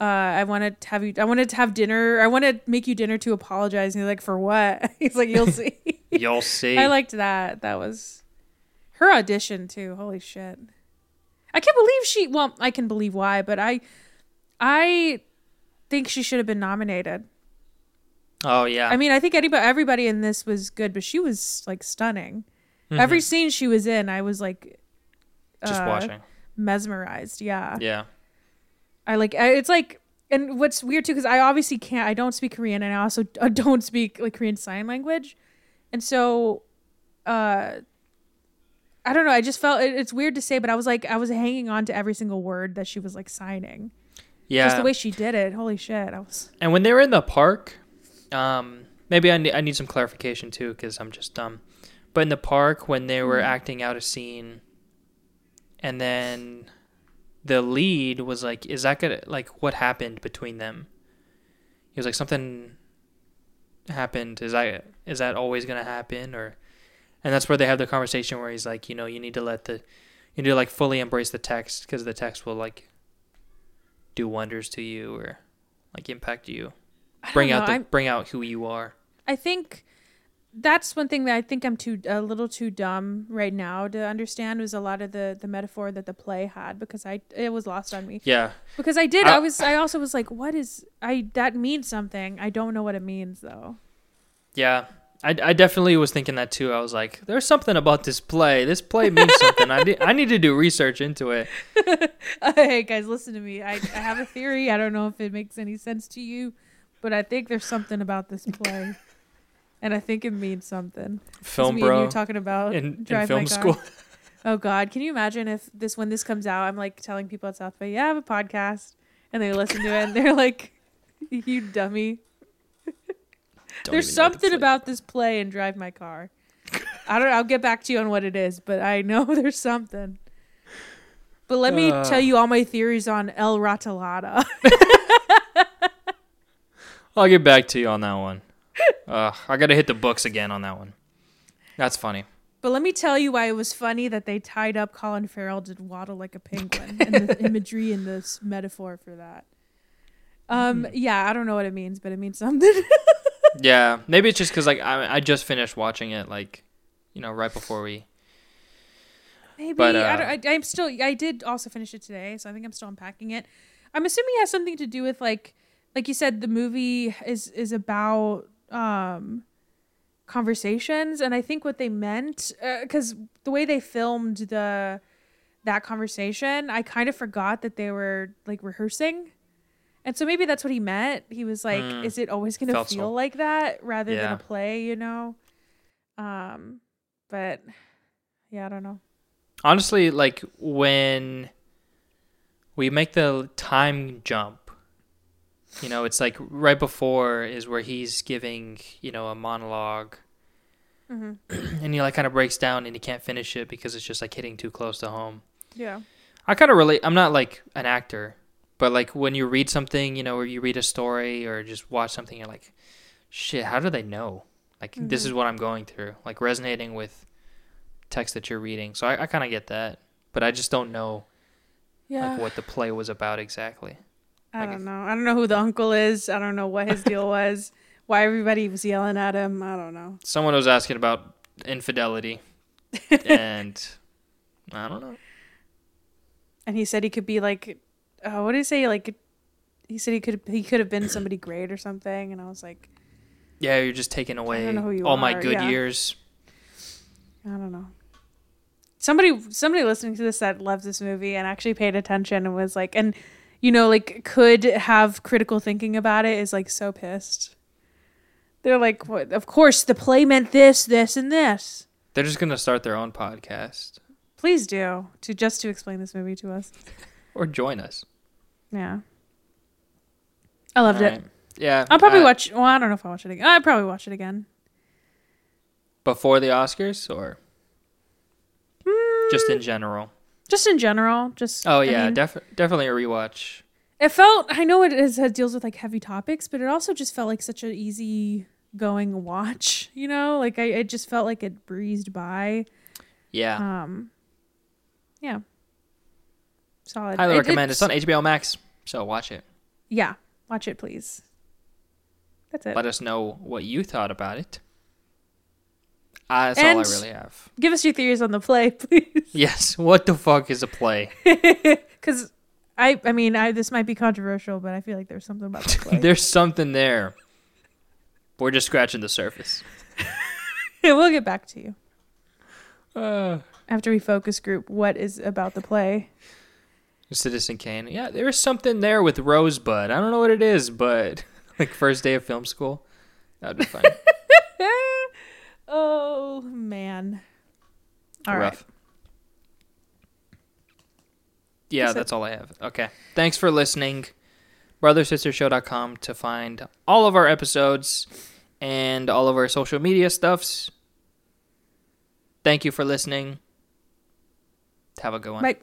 uh, I wanted to have you, I wanted to have dinner, I want to make you dinner to apologize, and he's like, for what? he's like, you'll see. You'll see. I liked that. That was her audition too. Holy shit. I can't believe she well, I can believe why, but I I think she should have been nominated. oh yeah. I mean, I think anybody everybody in this was good, but she was like stunning. Mhm. Every scene she was in, I was like just uh, watching. mesmerized. Yeah. Yeah. I like I, it's like and what's weird too cuz I obviously can't I don't speak Korean and I also don't speak like Korean sign language. And so uh I don't know, I just felt it, it's weird to say but I was like I was hanging on to every single word that she was like signing. Yeah. Just the way she did it. Holy shit. I was And when they were in the park, um, maybe I need, I need some clarification too because I'm just dumb. But in the park, when they were Mhm. acting out a scene, and then the lead was like, "Is that gonna like what happened between them?" He was like, "Something happened. Is that is that always gonna happen?" Or, and that's where they have the conversation where he's like, "You know, you need to let the, you need to like fully embrace the text because the text will like do wonders to you or like impact you." Bring know, out the I'm- bring out who you are. I think that's one thing that I think I'm too a little too dumb right now to understand was a lot of the the metaphor that the play had because I it was lost on me Yeah, because I did I- I was I also was like what is I that means something I don't know what it means though yeah. I, I definitely was thinking that too. I was like, there's something about this play. This play means something. I need, I need to do research into it. hey guys listen to me I, I have a theory I don't know if it makes any sense to you but I think there's something about this play and I think it means something Film me bro You're talking about in, in film school. Oh God, can you imagine if this when this comes out, I'm like telling people at South by, yeah, I have a podcast, and they listen to it and they're like, you dummy. There's even know what to something about this play and Drive My Car. I don't. I'll get back to you on what it is, but I know there's something. But let me Uh. tell you all my theories on El Ratalada. I'll get back to you on that one. uh, I gotta hit the books again on that one. That's funny. But let me tell you why it was funny that they tied up Colin Farrell to waddle like a penguin and the imagery and this metaphor for that. Um, Hmm. yeah, I don't know what it means, but it means something. Yeah, maybe it's just because like I I just finished watching it like, you know, right before we. Maybe But, I uh, don't, I, I'm still. I did also finish it today, so I think I'm still unpacking it. I'm assuming it has something to do with like, like you said, the movie is is about um, conversations, and I think what they meant because the way they filmed the that conversation, I kind of forgot that they were like rehearsing. And so maybe that's what he meant. He was like, Mm. "Is it always going to Felt so. feel like that rather than a play?" You know. Um, but yeah, I don't know. Honestly, like when we make the time jump, you know, it's like right before is where he's giving, you know, a monologue Mm-hmm. and he like kind of breaks down and he can't finish it because it's just like hitting too close to home. Yeah. I kind of relate. I'm not like an actor, but like when you read something, you know, or you read a story or just watch something, you're like, shit, how do they know? Like, this Mhm. is what I'm going through, like resonating with text that you're reading. So I, I kind of get that, but I just don't know Yeah. like what the play was about exactly. I like don't if- know. I don't know who the uncle is. I don't know what his deal was. Why everybody was yelling at him. I don't know. Someone was asking about infidelity, and I don't know. And he said he could be like, uh, what did he say? Like, he said he could he could have been somebody great or something. And I was like, Yeah, you're just taking away know who you all my good yeah. years. I don't know. Somebody somebody listening to this that loves this movie and actually paid attention and was like, and you know, like could have critical thinking about it is like so pissed. They're like, what? Of course, the play meant this, this, and this. They're just gonna start their own podcast Please do to just to explain this movie to us. Or join us. Yeah. I loved it. Yeah, I'll probably uh, watch. Well, I don't know if I'll watch it again. I'll probably watch it again. before the Oscars or just Mm. in general. Just in general. Just. Oh I yeah, mean, def- definitely a rewatch. it felt. I know it is. It deals with like heavy topics, but it also just felt like such an easy going watch. You know, like I. It just felt like it breezed by. Yeah, Um. Yeah. Solid. highly It- recommend. It's on HBO Max, so watch it. Yeah, watch it, please. That's it. Let us know what you thought about it. Uh, that's And- all I really have. Give us your theories on the play, please. Yes, what the fuck is a play? Because I, I mean, I this might be controversial, but I feel like there's something about the play. There's something there. We're just scratching the surface. we'll get back to you Uh, after we focus group. What is about the play? Citizen Kane. Yeah, there's something there with Rosebud. I don't know what it is, but like first day of film school, that'd be fun. oh man! All right. Rough. Yeah, That's it. that's all I have. Okay. Thanks for listening. BrotherSisterShow.com to find all of our episodes and all of our social media stuffs. Thank you for listening. Have a good one. Bye.